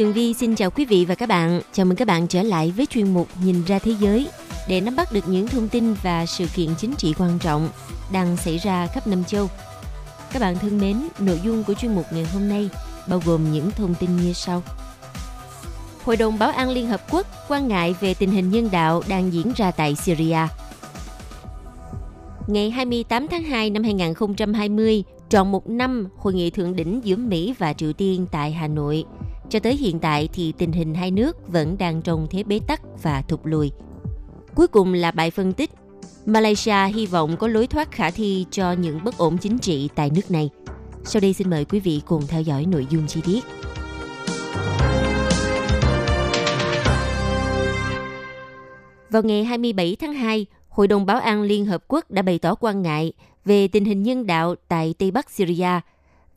Tường Vi xin chào quý vị và các bạn. Chào mừng các bạn trở lại với chuyên mục Nhìn ra thế giới để nắm bắt được những thông tin và sự kiện chính trị quan trọng đang xảy ra khắp năm châu. Các bạn thân mến, nội dung của chuyên mục ngày hôm nay bao gồm những thông tin như sau. Hội đồng Bảo an Liên Hợp Quốc quan ngại về tình hình nhân đạo đang diễn ra tại Syria. Ngày 28 tháng 2 năm 2020, tròn một năm hội nghị thượng đỉnh giữa Mỹ và Triều Tiên tại Hà Nội – cho tới hiện tại thì tình hình hai nước vẫn đang trong thế bế tắc và thụt lùi. Cuối cùng là bài phân tích Malaysia hy vọng có lối thoát khả thi cho những bất ổn chính trị tại nước này. Sau đây xin mời quý vị cùng theo dõi nội dung chi tiết. Vào ngày 27 tháng 2, Hội đồng Bảo an Liên Hợp Quốc đã bày tỏ quan ngại về tình hình nhân đạo tại Tây Bắc Syria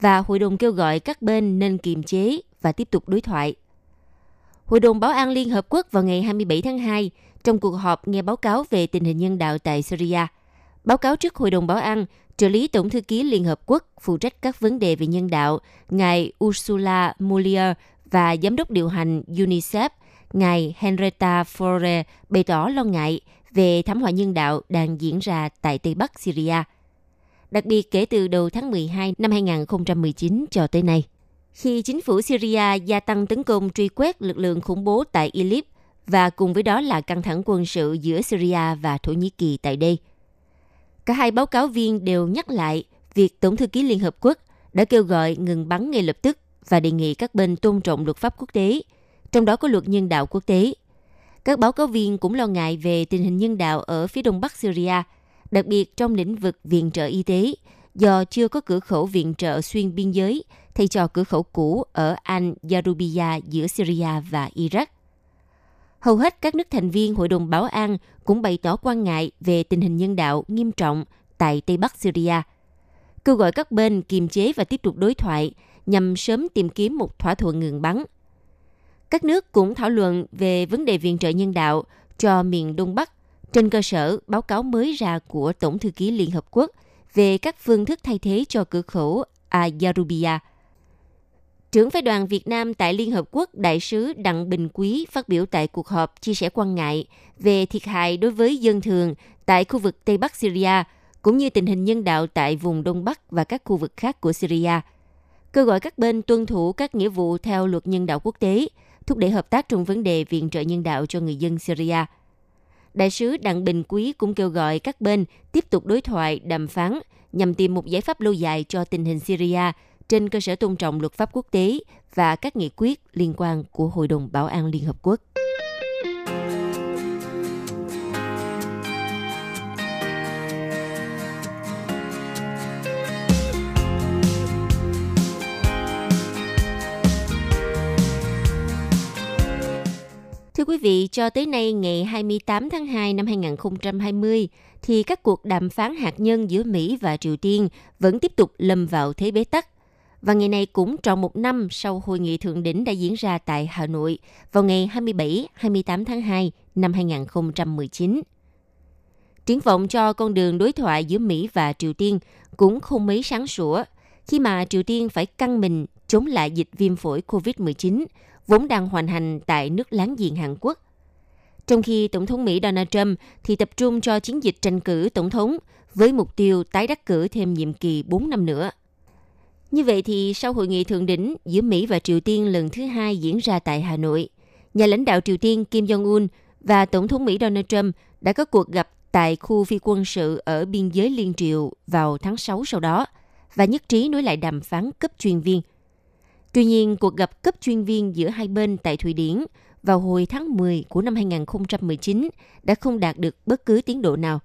và hội đồng kêu gọi các bên nên kiềm chế và tiếp tục đối thoại. Hội đồng Bảo an Liên Hợp Quốc vào ngày 27 tháng 2 trong cuộc họp nghe báo cáo về tình hình nhân đạo tại Syria. Báo cáo trước Hội đồng Bảo an, trợ lý Tổng thư ký Liên Hợp Quốc phụ trách các vấn đề về nhân đạo, ngài Ursula Muller và giám đốc điều hành UNICEF, ngài Henrietta Fore bày tỏ lo ngại về thảm họa nhân đạo đang diễn ra tại Tây Bắc Syria. Đặc biệt kể từ đầu tháng 12 năm 2019 cho tới nay khi chính phủ Syria gia tăng tấn công truy quét lực lượng khủng bố tại Idlib và cùng với đó là căng thẳng quân sự giữa Syria và Thổ Nhĩ Kỳ tại đây. Cả hai báo cáo viên đều nhắc lại việc Tổng thư ký Liên Hợp Quốc đã kêu gọi ngừng bắn ngay lập tức và đề nghị các bên tôn trọng luật pháp quốc tế, trong đó có luật nhân đạo quốc tế. Các báo cáo viên cũng lo ngại về tình hình nhân đạo ở phía đông bắc Syria, đặc biệt trong lĩnh vực viện trợ y tế, do chưa có cửa khẩu viện trợ xuyên biên giới thay cho cửa khẩu cũ ở Al Yarubiyah giữa Syria và Iraq. Hầu hết các nước thành viên Hội đồng Bảo an cũng bày tỏ quan ngại về tình hình nhân đạo nghiêm trọng tại Tây Bắc Syria, kêu gọi các bên kiềm chế và tiếp tục đối thoại nhằm sớm tìm kiếm một thỏa thuận ngừng bắn. Các nước cũng thảo luận về vấn đề viện trợ nhân đạo cho miền Đông Bắc trên cơ sở báo cáo mới ra của Tổng thư ký Liên Hợp Quốc về các phương thức thay thế cho cửa khẩu Ayarubia. Trưởng phái đoàn Việt Nam tại Liên Hợp Quốc Đại sứ Đặng Bình Quý phát biểu tại cuộc họp chia sẻ quan ngại về thiệt hại đối với dân thường tại khu vực Tây Bắc Syria, cũng như tình hình nhân đạo tại vùng Đông Bắc và các khu vực khác của Syria. Kêu gọi các bên tuân thủ các nghĩa vụ theo luật nhân đạo quốc tế, thúc đẩy hợp tác trong vấn đề viện trợ nhân đạo cho người dân Syria – Đại sứ Đặng Bình Quý cũng kêu gọi các bên tiếp tục đối thoại, đàm phán nhằm tìm một giải pháp lâu dài cho tình hình Syria trên cơ sở tôn trọng luật pháp quốc tế và các nghị quyết liên quan của Hội đồng Bảo an Liên Hợp Quốc. Thưa quý vị, cho tới nay ngày 28 tháng 2 năm 2020 thì các cuộc đàm phán hạt nhân giữa Mỹ và Triều Tiên vẫn tiếp tục lâm vào thế bế tắc. Và ngày này cũng tròn một năm sau hội nghị thượng đỉnh đã diễn ra tại Hà Nội vào ngày 27-28 tháng 2 năm 2019. Triển vọng cho con đường đối thoại giữa Mỹ và Triều Tiên cũng không mấy sáng sủa, khi mà Triều Tiên phải căng mình chống lại dịch viêm phổi COVID-19 vốn đang hoành hành tại nước láng giềng Hàn Quốc. Trong khi Tổng thống Mỹ Donald Trump thì tập trung cho chiến dịch tranh cử Tổng thống với mục tiêu tái đắc cử thêm nhiệm kỳ 4 năm nữa. Như vậy thì sau hội nghị thượng đỉnh giữa Mỹ và Triều Tiên lần thứ hai diễn ra tại Hà Nội, nhà lãnh đạo Triều Tiên Kim Jong-un và Tổng thống Mỹ Donald Trump đã có cuộc gặp tại khu phi quân sự ở biên giới Liên Triều vào tháng 6 sau đó và nhất trí nối lại đàm phán cấp chuyên viên – Tuy nhiên, cuộc gặp cấp chuyên viên giữa hai bên tại Thụy Điển vào hồi tháng 10 của năm 2019 đã không đạt được bất cứ tiến độ nào.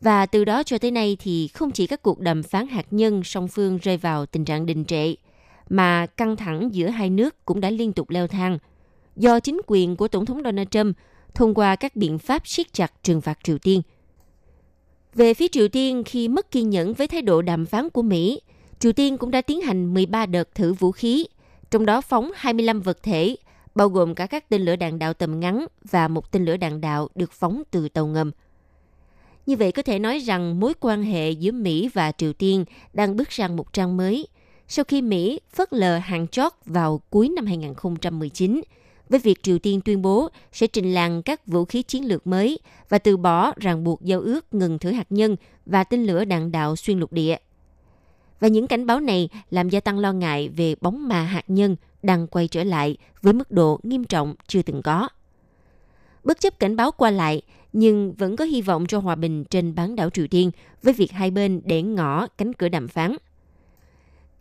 Và từ đó cho tới nay thì không chỉ các cuộc đàm phán hạt nhân song phương rơi vào tình trạng đình trệ, mà căng thẳng giữa hai nước cũng đã liên tục leo thang do chính quyền của Tổng thống Donald Trump thông qua các biện pháp siết chặt trừng phạt Triều Tiên. Về phía Triều Tiên, khi mất kiên nhẫn với thái độ đàm phán của Mỹ, Triều Tiên cũng đã tiến hành 13 đợt thử vũ khí, trong đó phóng 25 vật thể, bao gồm cả các tên lửa đạn đạo tầm ngắn và một tên lửa đạn đạo được phóng từ tàu ngầm. Như vậy có thể nói rằng mối quan hệ giữa Mỹ và Triều Tiên đang bước sang một trang mới sau khi Mỹ phớt lờ hàng chót vào cuối năm 2019 với việc Triều Tiên tuyên bố sẽ trình làng các vũ khí chiến lược mới và từ bỏ ràng buộc giao ước ngừng thử hạt nhân và tên lửa đạn đạo xuyên lục địa. Và những cảnh báo này làm gia tăng lo ngại về bóng ma hạt nhân đang quay trở lại với mức độ nghiêm trọng chưa từng có. Bất chấp cảnh báo qua lại, nhưng vẫn có hy vọng cho hòa bình trên bán đảo Triều Tiên với việc hai bên để ngỏ cánh cửa đàm phán.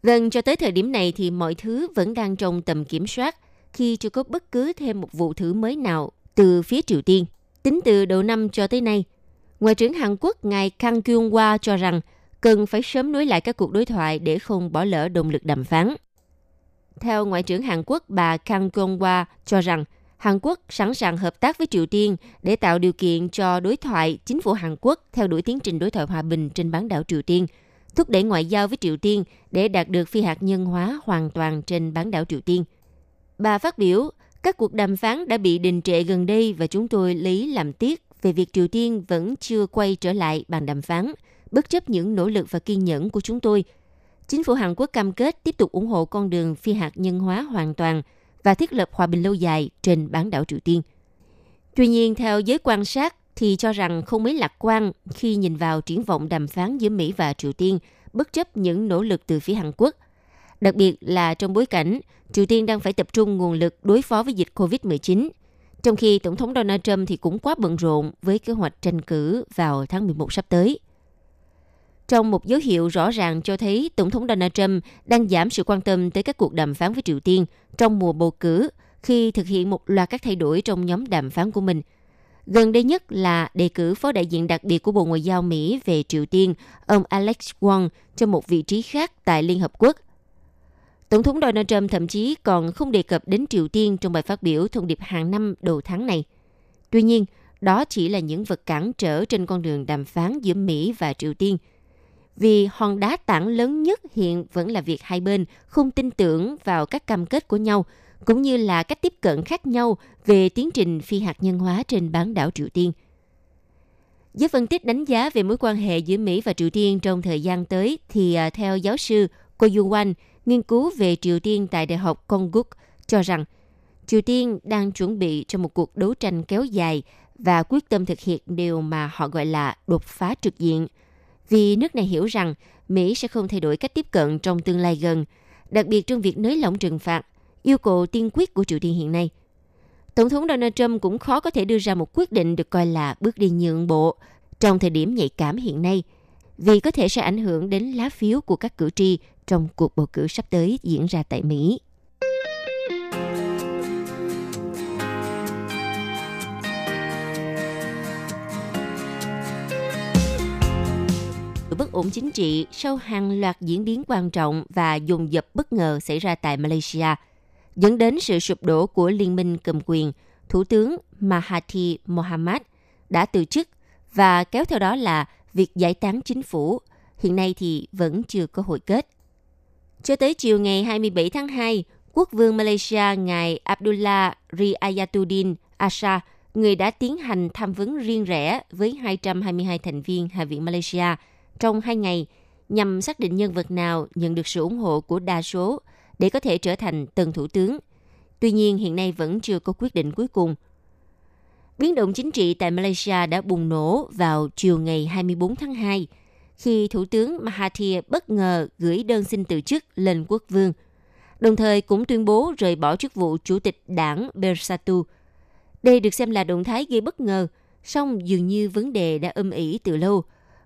Gần cho tới thời điểm này thì mọi thứ vẫn đang trong tầm kiểm soát khi chưa có bất cứ thêm một vụ thử mới nào từ phía Triều Tiên. Tính từ đầu năm cho tới nay, Ngoại trưởng Hàn Quốc ngài Kang Kyung-hwa cho rằng cần phải sớm nối lại các cuộc đối thoại để không bỏ lỡ động lực đàm phán. Theo Ngoại trưởng Hàn Quốc bà Kang Kyung-hwa cho rằng Hàn Quốc sẵn sàng hợp tác với Triều Tiên để tạo điều kiện cho đối thoại chính phủ Hàn Quốc theo đuổi tiến trình đối thoại hòa bình trên bán đảo Triều Tiên, thúc đẩy ngoại giao với Triều Tiên để đạt được phi hạt nhân hóa hoàn toàn trên bán đảo Triều Tiên. Bà phát biểu, các cuộc đàm phán đã bị đình trệ gần đây và chúng tôi lấy làm tiếc về việc Triều Tiên vẫn chưa quay trở lại bàn đàm phán, bất chấp những nỗ lực và kiên nhẫn của chúng tôi. Chính phủ Hàn Quốc cam kết tiếp tục ủng hộ con đường phi hạt nhân hóa hoàn toàn và thiết lập hòa bình lâu dài trên bán đảo Triều Tiên. Tuy nhiên, theo giới quan sát thì cho rằng không mấy lạc quan khi nhìn vào triển vọng đàm phán giữa Mỹ và Triều Tiên, bất chấp những nỗ lực từ phía Hàn Quốc. Đặc biệt là trong bối cảnh Triều Tiên đang phải tập trung nguồn lực đối phó với dịch COVID-19, trong khi Tổng thống Donald Trump thì cũng quá bận rộn với kế hoạch tranh cử vào tháng 11 sắp tới. Trong một dấu hiệu rõ ràng cho thấy Tổng thống Donald Trump đang giảm sự quan tâm tới các cuộc đàm phán với Triều Tiên trong mùa bầu cử khi thực hiện một loạt các thay đổi trong nhóm đàm phán của mình. Gần đây nhất là đề cử phó đại diện đặc biệt của Bộ Ngoại giao Mỹ về Triều Tiên, ông Alex Wong, cho một vị trí khác tại Liên Hợp Quốc. Tổng thống Donald Trump thậm chí còn không đề cập đến Triều Tiên trong bài phát biểu thông điệp hàng năm đầu tháng này. Tuy nhiên, đó chỉ là những vật cản trở trên con đường đàm phán giữa Mỹ và Triều Tiên. Vì hòn đá tảng lớn nhất hiện vẫn là việc hai bên không tin tưởng vào các cam kết của nhau, cũng như là cách tiếp cận khác nhau về tiến trình phi hạt nhân hóa trên bán đảo Triều Tiên. Giới phân tích đánh giá về mối quan hệ giữa Mỹ và Triều Tiên trong thời gian tới thì à, theo giáo sư Ko Yu Wan, nghiên cứu về Triều Tiên tại Đại học Kongguk cho rằng Triều Tiên đang chuẩn bị cho một cuộc đấu tranh kéo dài và quyết tâm thực hiện điều mà họ gọi là đột phá trực diện. Vì nước này hiểu rằng Mỹ sẽ không thay đổi cách tiếp cận trong tương lai gần, đặc biệt trong việc nới lỏng trừng phạt, yêu cầu tiên quyết của Triều Tiên hiện nay. Tổng thống Donald Trump cũng khó có thể đưa ra một quyết định được coi là bước đi nhượng bộ trong thời điểm nhạy cảm hiện nay, vì có thể sẽ ảnh hưởng đến lá phiếu của các cử tri trong cuộc bầu cử sắp tới diễn ra tại Mỹ. Bất ổn chính trị sau hàng loạt diễn biến quan trọng và dùng dập bất ngờ xảy ra tại Malaysia, dẫn đến sự sụp đổ của liên minh cầm quyền, Thủ tướng Mahathir Mohamad đã từ chức và kéo theo đó là việc giải tán chính phủ, hiện nay thì vẫn chưa có hồi kết. Cho tới chiều ngày 27 tháng 2, quốc vương Malaysia ngài Abdullah Riayatuddin Asha, người đã tiến hành tham vấn riêng rẽ với 222 thành viên Hạ viện Malaysia trong hai ngày nhằm xác định nhân vật nào nhận được sự ủng hộ của đa số để có thể trở thành tân thủ tướng. Tuy nhiên, hiện nay vẫn chưa có quyết định cuối cùng. Biến động chính trị tại Malaysia đã bùng nổ vào chiều ngày 24 tháng 2 – khi Thủ tướng Mahathir bất ngờ gửi đơn xin từ chức lên quốc vương, đồng thời cũng tuyên bố rời bỏ chức vụ chủ tịch đảng Bersatu. Đây được xem là động thái gây bất ngờ, song dường như vấn đề đã âm ỉ từ lâu,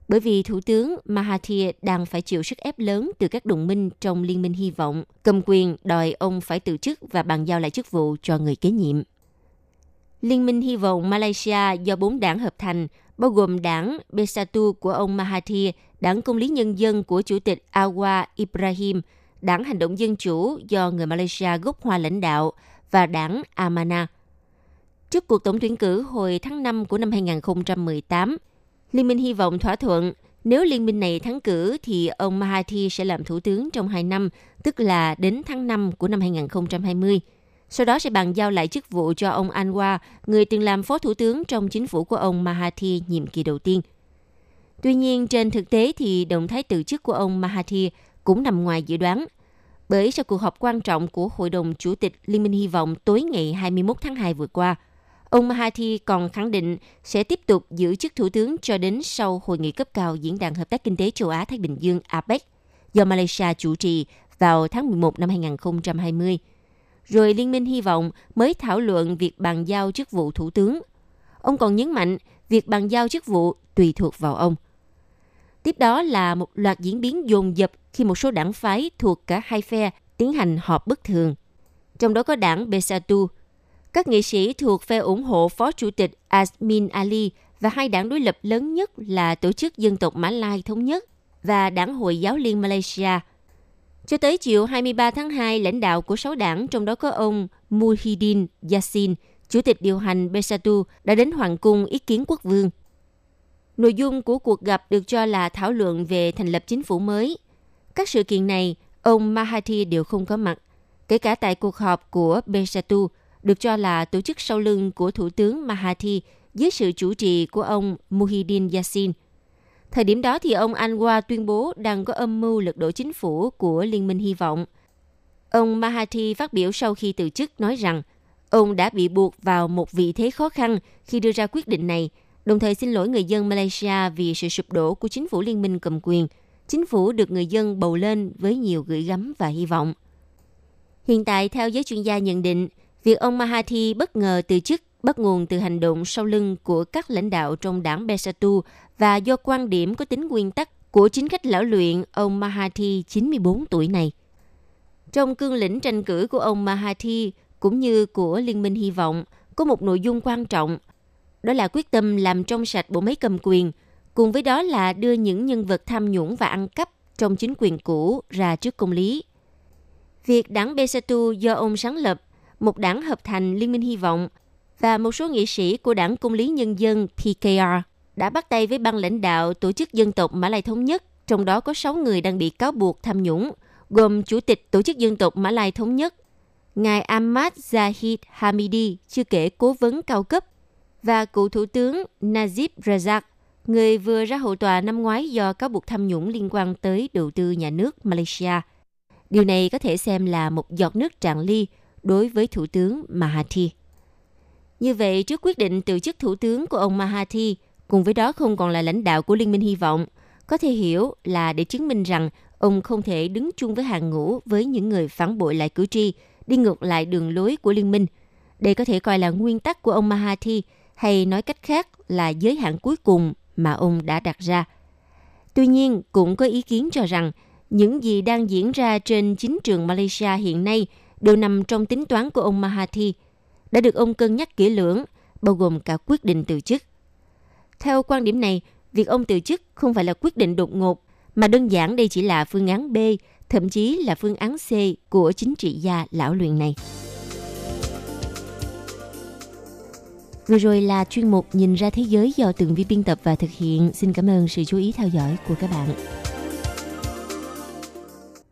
bởi vì Thủ tướng Mahathir đang phải chịu sức ép lớn từ các đồng minh trong Liên minh Hy vọng, cầm quyền đòi ông phải từ chức và bàn giao lại chức vụ cho người kế nhiệm. Liên minh Hy vọng Malaysia do bốn đảng hợp thành bao gồm đảng Bersatu của ông Mahathir, đảng Công lý Nhân dân của Chủ tịch Awa Ibrahim, đảng Hành động Dân Chủ do người Malaysia gốc Hoa lãnh đạo và đảng Amana. Trước cuộc tổng tuyển cử hồi tháng 5 của năm 2018, Liên minh hy vọng thỏa thuận nếu liên minh này thắng cử thì ông Mahathir sẽ làm thủ tướng trong 2 năm, tức là đến tháng 5 của năm 2020. Sau đó sẽ bàn giao lại chức vụ cho ông Anwar, người từng làm phó thủ tướng trong chính phủ của ông Mahathir nhiệm kỳ đầu tiên. Tuy nhiên, trên thực tế thì động thái từ chức của ông Mahathir cũng nằm ngoài dự đoán. Bởi sau cuộc họp quan trọng của Hội đồng Chủ tịch Liên minh Hy vọng tối ngày 21 tháng 2 vừa qua, ông Mahathir còn khẳng định sẽ tiếp tục giữ chức thủ tướng cho đến sau hội nghị cấp cao Diễn đàn Hợp tác Kinh tế Châu Á-Thái Bình Dương APEC do Malaysia chủ trì vào tháng 11 năm 2020 rồi Liên minh hy vọng mới thảo luận việc bàn giao chức vụ thủ tướng. Ông còn nhấn mạnh việc bàn giao chức vụ tùy thuộc vào ông. Tiếp đó là một loạt diễn biến dồn dập khi một số đảng phái thuộc cả hai phe tiến hành họp bất thường. Trong đó có đảng Besatu. Các nghị sĩ thuộc phe ủng hộ Phó Chủ tịch Asmin Ali và hai đảng đối lập lớn nhất là Tổ chức Dân tộc Mã Lai Thống nhất và Đảng Hội Giáo liên Malaysia cho tới chiều 23 tháng 2, lãnh đạo của 6 đảng, trong đó có ông Muhyiddin Yassin, chủ tịch điều hành Besatu, đã đến Hoàng cung ý kiến quốc vương. Nội dung của cuộc gặp được cho là thảo luận về thành lập chính phủ mới. Các sự kiện này, ông Mahathir đều không có mặt, kể cả tại cuộc họp của Besatu, được cho là tổ chức sau lưng của Thủ tướng Mahathir dưới sự chủ trì của ông Muhyiddin Yassin – Thời điểm đó thì ông Anwar tuyên bố đang có âm mưu lật đổ chính phủ của Liên minh Hy vọng. Ông Mahathir phát biểu sau khi từ chức nói rằng ông đã bị buộc vào một vị thế khó khăn khi đưa ra quyết định này, đồng thời xin lỗi người dân Malaysia vì sự sụp đổ của chính phủ liên minh cầm quyền. Chính phủ được người dân bầu lên với nhiều gửi gắm và hy vọng. Hiện tại, theo giới chuyên gia nhận định, việc ông Mahathir bất ngờ từ chức bắt nguồn từ hành động sau lưng của các lãnh đạo trong đảng Bersatu và do quan điểm có tính nguyên tắc của chính khách lão luyện ông Mahathir 94 tuổi này. Trong cương lĩnh tranh cử của ông Mahathir cũng như của Liên minh Hy vọng có một nội dung quan trọng, đó là quyết tâm làm trong sạch bộ máy cầm quyền, cùng với đó là đưa những nhân vật tham nhũng và ăn cắp trong chính quyền cũ ra trước công lý. Việc đảng Bersatu do ông sáng lập, một đảng hợp thành Liên minh Hy vọng và một số nghị sĩ của đảng Công lý Nhân dân PKR đã bắt tay với ban lãnh đạo Tổ chức Dân tộc Mã Lai Thống nhất, trong đó có 6 người đang bị cáo buộc tham nhũng, gồm Chủ tịch Tổ chức Dân tộc Mã Lai Thống nhất, Ngài Ahmad Zahid Hamidi, chưa kể cố vấn cao cấp, và cựu Thủ tướng Najib Razak, người vừa ra hậu tòa năm ngoái do cáo buộc tham nhũng liên quan tới đầu tư nhà nước Malaysia. Điều này có thể xem là một giọt nước tràn ly đối với Thủ tướng Mahathir. Như vậy, trước quyết định từ chức thủ tướng của ông Mahathir, cùng với đó không còn là lãnh đạo của Liên minh Hy vọng, có thể hiểu là để chứng minh rằng ông không thể đứng chung với hàng ngũ với những người phản bội lại cử tri, đi ngược lại đường lối của liên minh. Đây có thể coi là nguyên tắc của ông Mahathir, hay nói cách khác là giới hạn cuối cùng mà ông đã đặt ra. Tuy nhiên, cũng có ý kiến cho rằng những gì đang diễn ra trên chính trường Malaysia hiện nay đều nằm trong tính toán của ông Mahathir – đã được ông cân nhắc kỹ lưỡng, bao gồm cả quyết định từ chức. Theo quan điểm này, việc ông từ chức không phải là quyết định đột ngột, mà đơn giản đây chỉ là phương án B, thậm chí là phương án C của chính trị gia lão luyện này. Vừa rồi là chuyên mục Nhìn ra thế giới do từng vi biên tập và thực hiện. Xin cảm ơn sự chú ý theo dõi của các bạn.